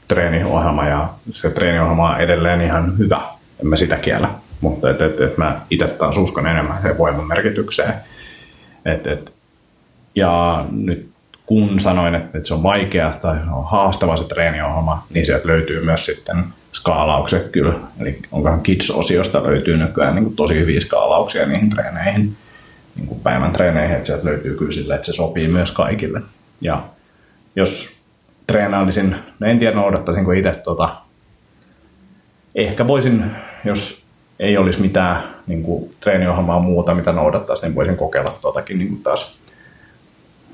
treeniohjelma. Ja se treeniohjelma on edelleen ihan hyvä, en mä sitä kiellä, mutta et, et, et mä itse taas uskon enemmän sen voiman merkitykseen. Et, et, ja nyt kun sanoin, että, se on vaikea tai on haastava se treeniohjelma, niin sieltä löytyy myös sitten skaalaukset kyllä. Eli onkohan Kids-osiosta löytyy nykyään niin kuin tosi hyviä skaalauksia niihin treeneihin niin kuin päivän treeneihin, että sieltä löytyy kyllä sille, että se sopii myös kaikille. Ja jos treenailisin, no en tiedä noudattaisinko itse tota, ehkä voisin, jos ei olisi mitään niin kuin, treeniohjelmaa muuta, mitä noudattaisi, niin voisin kokeilla tuotakin niin kuin taas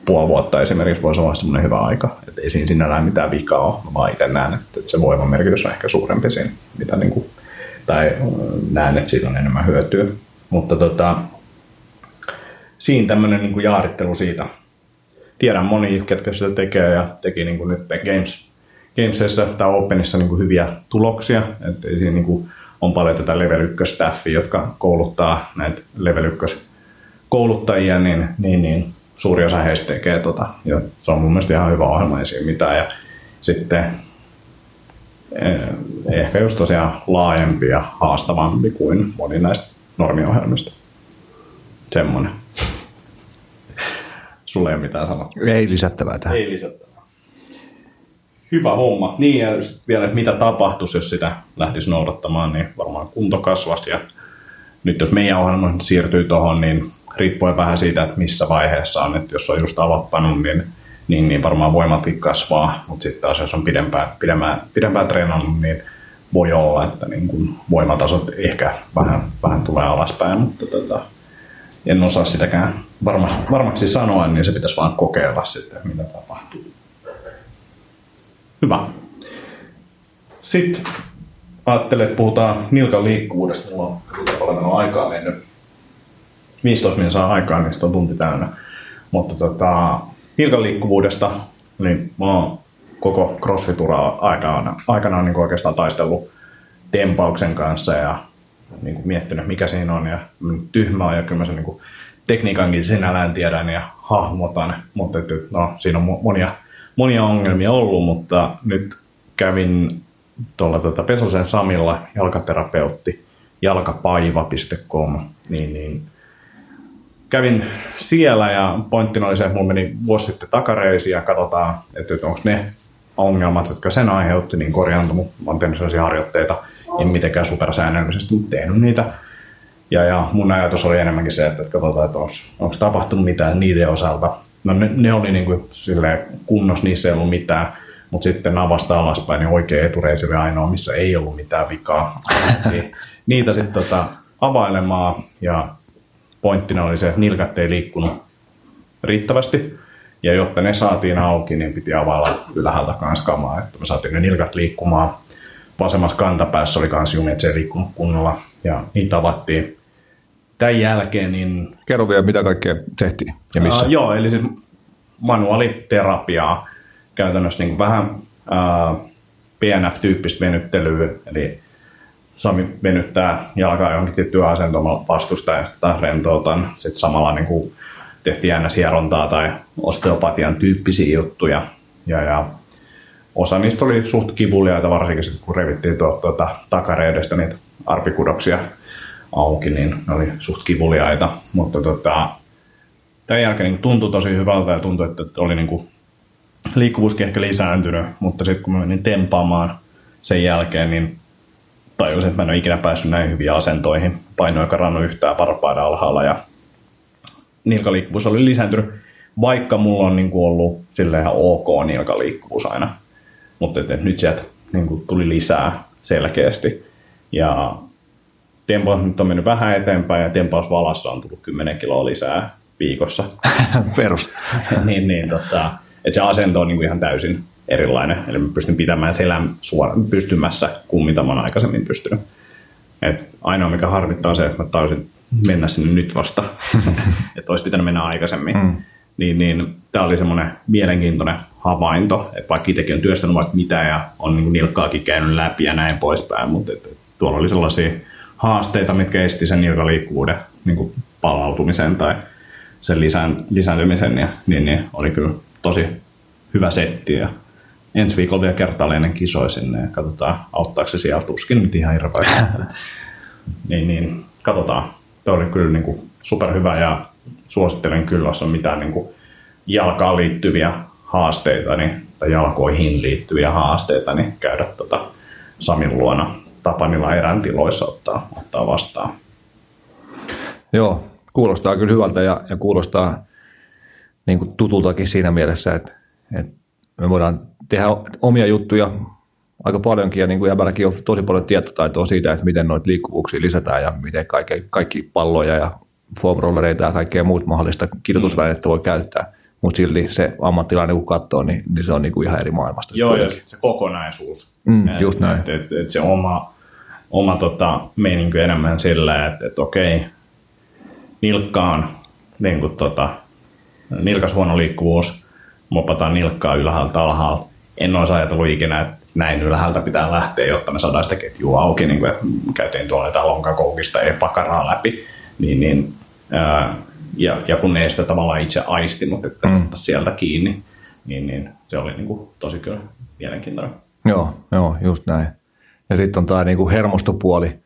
puoli vuotta esimerkiksi voisi olla semmoinen hyvä aika. Että ei siinä sinällään mitään vikaa ole, mä vaan itse näen, että, se voiman merkitys on ehkä suurempi siinä, mitä niin kuin, tai näen, että siitä on enemmän hyötyä. Mutta tota, siinä tämmöinen niin jaarittelu siitä. Tiedän moni, ketkä sitä tekee ja teki niin kuin nyt Games, Gamesissa tai Openissa niin kuin hyviä tuloksia. Että siinä niin kuin on paljon tätä level 1 staffia, jotka kouluttaa näitä level 1 kouluttajia, niin, niin, niin suuri osa heistä tekee tota. Ja se on mun mielestä ihan hyvä ohjelma, ei siinä mitään. Ja sitten eh, ehkä just tosiaan laajempi ja haastavampi kuin moni näistä normiohjelmista. Semmoinen. Sulle ei ole mitään sanottavaa. Ei lisättävää tähän. Ei lisättävää. Hyvä homma. Niin ja vielä, että mitä tapahtuisi, jos sitä lähtisi noudattamaan, niin varmaan kunto kasvaisi. Ja nyt jos meidän ohjelma siirtyy tuohon, niin riippuen vähän siitä, että missä vaiheessa on. Että jos on just aloittanut, niin, niin, niin varmaan voimatkin kasvaa. Mutta sitten taas, jos on pidempään, pidempään, pidempään treenannut, niin voi olla, että niin kun voimatasot ehkä vähän, vähän tulee alaspäin, mutta tota, en osaa sitäkään varmasti, varmaksi sanoa, niin se pitäisi vaan kokeilla sitten, mitä tapahtuu. Hyvä. Sitten ajattelin, että puhutaan nilkan liikkuvuudesta. Mulla on paljon aikaa mennyt. 15 minuuttia saa aikaa, niin sitä on tunti täynnä. Mutta tota, nilkan liikkuvuudesta, niin mä oon koko crossfit-uraa aikana, aikana niin oikeastaan taistellut tempauksen kanssa ja niin kuin miettinyt, mikä siinä on. Ja tyhmä on ja kyllä mä sen niin kuin tekniikankin sinällään tiedän ja hahmotan, mutta että, no, siinä on monia, monia ongelmia ollut, mutta nyt kävin tuolla tota Pesosen Samilla jalkaterapeutti jalkapaiva.com, niin, niin kävin siellä ja pointtina oli se, että mulla meni vuosi sitten takareisiin ja katsotaan, että, onko ne ongelmat, jotka sen aiheutti, niin korjaantunut. Mä oon tehnyt sellaisia harjoitteita, en mitenkään supersäännöllisesti, mutta tehnyt niitä ja, ja mun ajatus oli enemmänkin se, että, että katsotaan, että onko tapahtunut mitään niiden osalta. No ne, ne oli niin kuin kunnossa, niissä ei ollut mitään, mutta sitten navasta alaspäin, niin oikea etureisi oli ainoa, missä ei ollut mitään vikaa. Niin niitä sitten tota, availemaan ja pointtina oli se, että nilkat ei liikkunut riittävästi. Ja jotta ne saatiin auki, niin piti availla ylhäältä kanssa kamaa, että me saatiin ne nilkat liikkumaan. Vasemmassa kantapäässä oli kans jumi, että se ei liikkunut kunnolla. Ja niitä avattiin tämän jälkeen... Niin, Kerro vielä, mitä kaikkea tehtiin ja missä. Uh, joo, eli siis manuaaliterapiaa, käytännössä niin vähän uh, PNF-tyyppistä venyttelyä, eli Sami venyttää jalkaa johonkin tiettyyn asentoon vastustajan tai rentoutan. Sitten samalla niin kuin tehtiin aina sierontaa tai osteopatian tyyppisiä juttuja. Ja, ja osa niistä oli suht kivuliaita, varsinkin sitten kun revittiin tuota, takareidestä niitä arpikudoksia auki, niin ne oli suht kivuliaita, mutta tota, tämän jälkeen niin tuntui tosi hyvältä ja tuntui, että oli niin kuin liikkuvuuskin ehkä lisääntynyt, mutta sitten kun menin tempaamaan sen jälkeen, niin tajusin, että mä en ole ikinä päässyt näin hyviin asentoihin. Paino ei karannut yhtään varpaiden alhaalla ja nilkaliikkuvuus oli lisääntynyt, vaikka mulla on niin kuin ollut silleen ihan ok nilkaliikkuvuus aina. Mutta et, et nyt sieltä niin kuin tuli lisää selkeästi. Ja tempaus nyt on mennyt vähän eteenpäin ja tempausvalassa on tullut 10 kiloa lisää viikossa. Perus. niin, niin tota, että se asento on niin kuin ihan täysin erilainen. Eli mä pystyn pitämään selän suora, pystymässä kuin mitä mä oon aikaisemmin pystynyt. Et ainoa mikä harmittaa on se, että mä taisin mennä sinne nyt vasta. että olisi pitänyt mennä aikaisemmin. Mm. Niin, niin tämä oli semmoinen mielenkiintoinen havainto, että vaikka itsekin on työstänyt vaikka mitä ja on niin nilkkaakin käynyt läpi ja näin poispäin, mutta että tuolla oli sellaisia haasteita, mitkä esti sen nilkaliikkuvuuden niin palautumisen tai sen lisään, lisääntymisen, ja, niin, niin oli kyllä tosi hyvä setti ja ensi viikolla vielä kertaalleen ennen kisoja sinne ja katsotaan, auttaako se sieltä tuskin nyt ihan hirveästi. niin, niin, katsotaan. Tämä oli kyllä niin kuin superhyvä ja suosittelen kyllä, jos on mitään niin kuin jalkaan liittyviä haasteita niin, tai jalkoihin liittyviä haasteita, niin käydä tota Samin luona Tapanilla eräntiloissa ottaa, ottaa vastaan. Joo, kuulostaa kyllä hyvältä ja, ja kuulostaa niin kuin tutultakin siinä mielessä, että, että me voidaan tehdä omia juttuja aika paljonkin ja niin kuin Jäbälläkin on tosi paljon tietotaitoa siitä, että miten noita liikkuvuuksia lisätään ja miten kaikki, kaikki palloja ja foamrollereita ja kaikkea muut mahdollista kirjoitusvälinettä voi käyttää. Mutta silti se ammattilainen kun katsoo, niin, niin se on niin kuin ihan eri maailmasta. Joo, ja se kokonaisuus. Mm, just näin. Että et, et se oma, oma tota, meininki enemmän sillä, että et okei, nilkkaan niin kuin, tota, nilkas huono liikkuvuus, mopataan nilkkaa ylhäältä alhaalta. En olisi ajatellut ikinä, että näin ylhäältä pitää lähteä, jotta me saadaan sitä ketjua auki, niin kuin, että käytiin tuolla näitä lonkakoukista ei pakaraa läpi, niin, niin ää, ja, ja kun ne ei sitä tavallaan itse aistinut, että mm. sieltä kiinni, niin, niin se oli niin kuin, tosi kyllä mielenkiintoinen. Joo, joo, just näin. Ja sitten on tämä niin kuin hermostopuoli,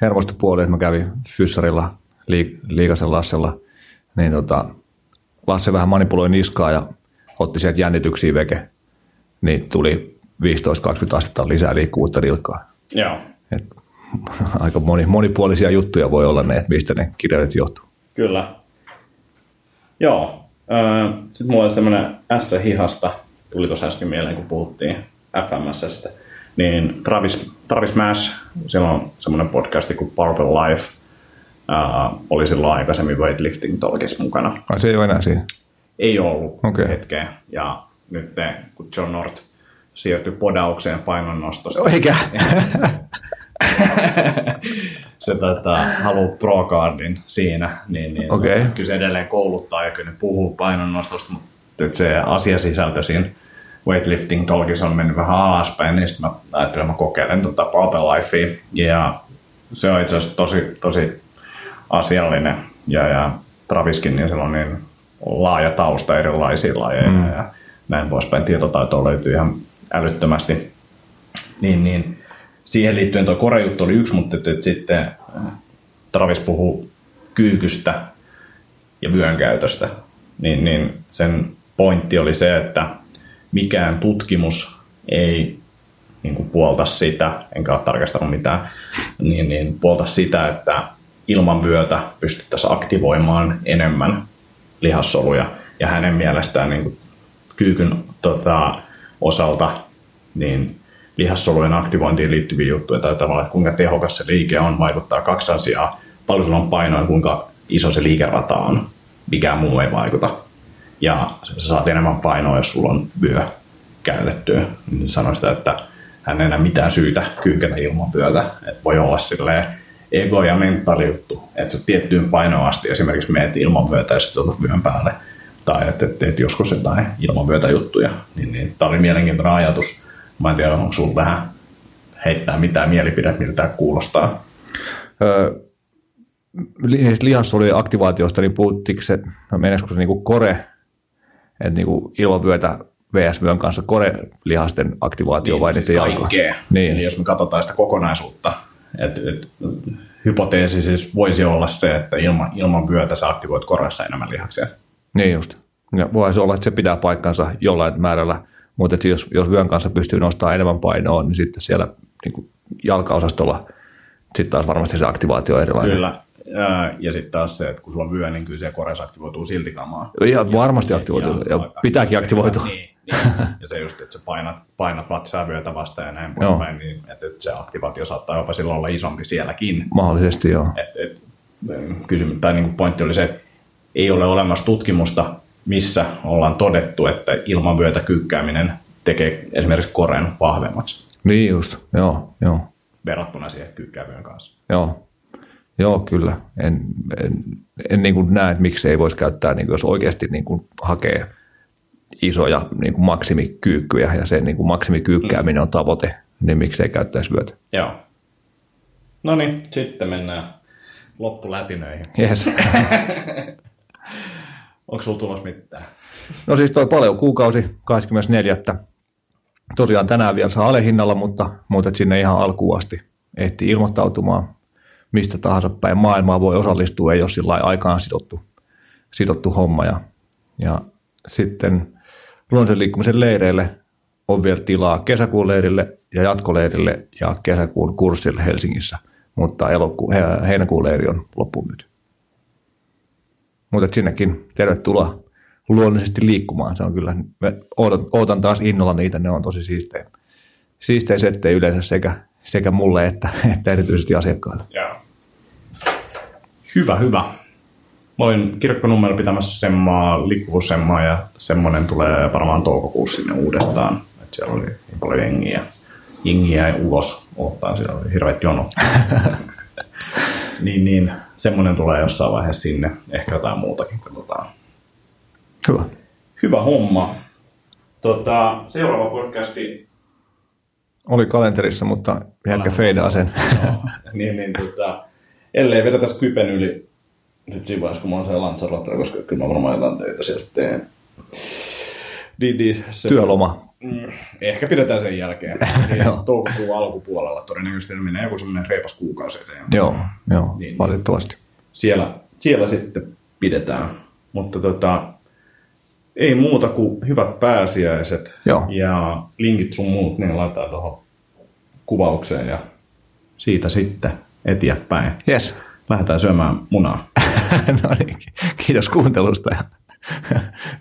hermostopuoli, että mä kävin fyssarilla Liikasen Lassella, niin tota, Lasse vähän manipuloi niskaa ja otti sieltä jännityksiä veke, niin tuli 15-20 astetta lisää liikkuvuutta nilkkaa. Joo. Et, aika moni, monipuolisia juttuja voi olla ne, että mistä ne kirjaimet johtuu. Kyllä. Joo. Sitten mulla oli semmoinen S-hihasta, tuli tuossa äsken mieleen, kun puhuttiin FMSstä, niin Travis, Travis Mash, siellä on semmoinen podcasti kuin Purple Life, uh, oli silloin aikaisemmin weightlifting talkissa mukana. Ai se ei ole enää siinä? Ei ollut Okei. hetkeä. Ja nyt kun John North siirtyi podaukseen painonnostosta, Eikä. se tota, haluaa pro siinä, niin, niin Okei. kyllä se edelleen kouluttaa ja kyllä ne puhuu painonnostosta, mutta se asiasisältö siinä weightlifting talkissa on mennyt vähän alaspäin, niin sitten mä ajattelin, että mä kokeilen Pulpe Lifea, ja se on itse asiassa tosi, tosi asiallinen, ja, ja Traviskin, niin on niin laaja tausta erilaisia lajeja, mm. ja näin poispäin. Tietotaitoa löytyy ihan älyttömästi. Niin, niin siihen liittyen tuo korejuttu oli yksi, mutta et, et sitten äh, Travis puhuu kyykystä ja vyön käytöstä. Niin, niin sen pointti oli se, että mikään tutkimus ei niin kuin puolta sitä, enkä ole tarkastanut mitään, niin, niin puolta sitä, että ilman vyötä pystyttäisiin aktivoimaan enemmän lihassoluja. Ja hänen mielestään niin kuin kyykyn tota, osalta niin lihassolujen aktivointiin liittyviä juttuja tai tavallaan, että kuinka tehokas se liike on, vaikuttaa kaksi asiaa. Paljon sulla on painoa ja kuinka iso se liikerata on. Mikään muu ei vaikuta. Ja sä saat enemmän painoa, jos sulla on vyö käytettyä. Niin sanoi sitä, että hän ei enää mitään syytä kyykätä ilman vyötä. Että voi olla silleen ego- ja mentaali juttu, että sä tiettyyn painoon asti esimerkiksi meet ilman vyötä ja sitten vyön päälle. Tai että teet joskus jotain ilman vyötä juttuja. Niin, niin, tämä oli mielenkiintoinen ajatus. Mä en tiedä, onko sulla tähän heittää mitään mielipidettä, miltä tämä kuulostaa. Öö, li- niistä lihassolujen aktivaatiosta, niin puhuttiinko se, no meneekö se niinku kore, että niinku ilman vyötä VS-vyön kanssa kore-lihasten aktivaatio niin, vai siis niiden kaikkea. Niin. Eli jos me katsotaan sitä kokonaisuutta, että et, hypoteesi siis voisi olla se, että ilman, ilman vyötä sä aktivoit koressa enemmän lihaksia. Niin just. Ja voihan se olla, että se pitää paikkansa jollain määrällä, mutta että jos, jos vyön kanssa pystyy nostamaan enemmän painoa, niin sitten siellä niin kuin jalkaosastolla sitten taas varmasti se aktivaatio on erilainen. Kyllä. Ja, ja sitten taas se, että kun sulla on vyö, niin kyllä se kores aktivoituu silti kamaa. Ihan varmasti aktivoituu, ja, ja pitääkin aktivoitua. Niin, niin. Ja se just, että sä painat, painat vatsaa vyötä vastaan ja näin poispäin, niin että, että se aktivaatio saattaa jopa silloin olla isompi sielläkin. Mahdollisesti, joo. Et, et, kysymys, tai niin pointti oli se, että ei ole olemassa tutkimusta, missä ollaan todettu, että ilman vyötä kyykkääminen tekee esimerkiksi koren vahvemmaksi. Niin just, joo, joo. Verrattuna siihen kyykkäävyön kanssa. Joo, joo kyllä. En, en, en niin kuin näe, että miksi ei voisi käyttää, niin kuin jos oikeasti niin kuin hakee isoja niin kuin maksimikyykkyjä ja se niin kuin maksimikyykkääminen on tavoite, niin miksi ei käyttäisi vyötä. Joo. No niin, sitten mennään loppulätinöihin. Yes. Onko sulla tulossa mitään? No siis toi paljon kuukausi 24. Tosiaan tänään vielä saa alehinnalla, mutta, mutta sinne ihan alkuun asti ehti ilmoittautumaan mistä tahansa päin maailmaa voi osallistua, ei ole sillä aikaan sidottu, sidottu homma. Ja, ja sitten luonnollisen liikkumisen leireille on vielä tilaa kesäkuun leirille ja jatkoleirille ja kesäkuun kurssille Helsingissä, mutta eloku, heinäkuun leiri on loppuun myyty. Mutta sinnekin tervetuloa luonnollisesti liikkumaan. Se on kyllä, me ootan, ootan taas innolla niitä, ne on tosi siistejä. Siistejä settejä yleensä sekä, sekä mulle että, että erityisesti asiakkaille. Joo. Hyvä, hyvä. Mä olin kirkkonummeella pitämässä semmaa, liikkuvuussemmaa ja semmoinen tulee varmaan toukokuussa sinne uudestaan. Et siellä oli niin paljon jengiä, jengiä ja ulos ottaa, siellä oli hirveät jonot. niin, niin, semmoinen tulee jossain vaiheessa sinne. Ehkä jotain muutakin, katsotaan. Hyvä. Hyvä homma. Tota, seuraava podcasti. Oli kalenterissa, mutta ehkä feidaa sen. No, niin, niin, tota, ellei vedetä Skypen yli sitten siinä vaiheessa, kun mä oon siellä Lanzarote, koska kyllä mä varmaan jotain töitä sieltä teen. Niin, niin, se, Työloma. Mm, ehkä pidetään sen jälkeen. Niin, toukokuun alkupuolella todennäköisesti menee joku semmoinen reipas kuukausi eteen. Joo, joo Niin, niin. valitettavasti. Siellä, siellä sitten pidetään. Mutta tota, ei muuta kuin hyvät pääsiäiset Joo. ja linkit sun muut, niin laitetaan tuohon kuvaukseen ja siitä sitten eteenpäin. Yes. Lähdetään syömään munaa. no niin, kiitos kuuntelusta ja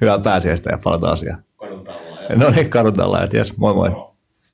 hyvää pääsiäistä ja palataan asiaan. Kadun No niin, kadutaan, että jes, moi moi.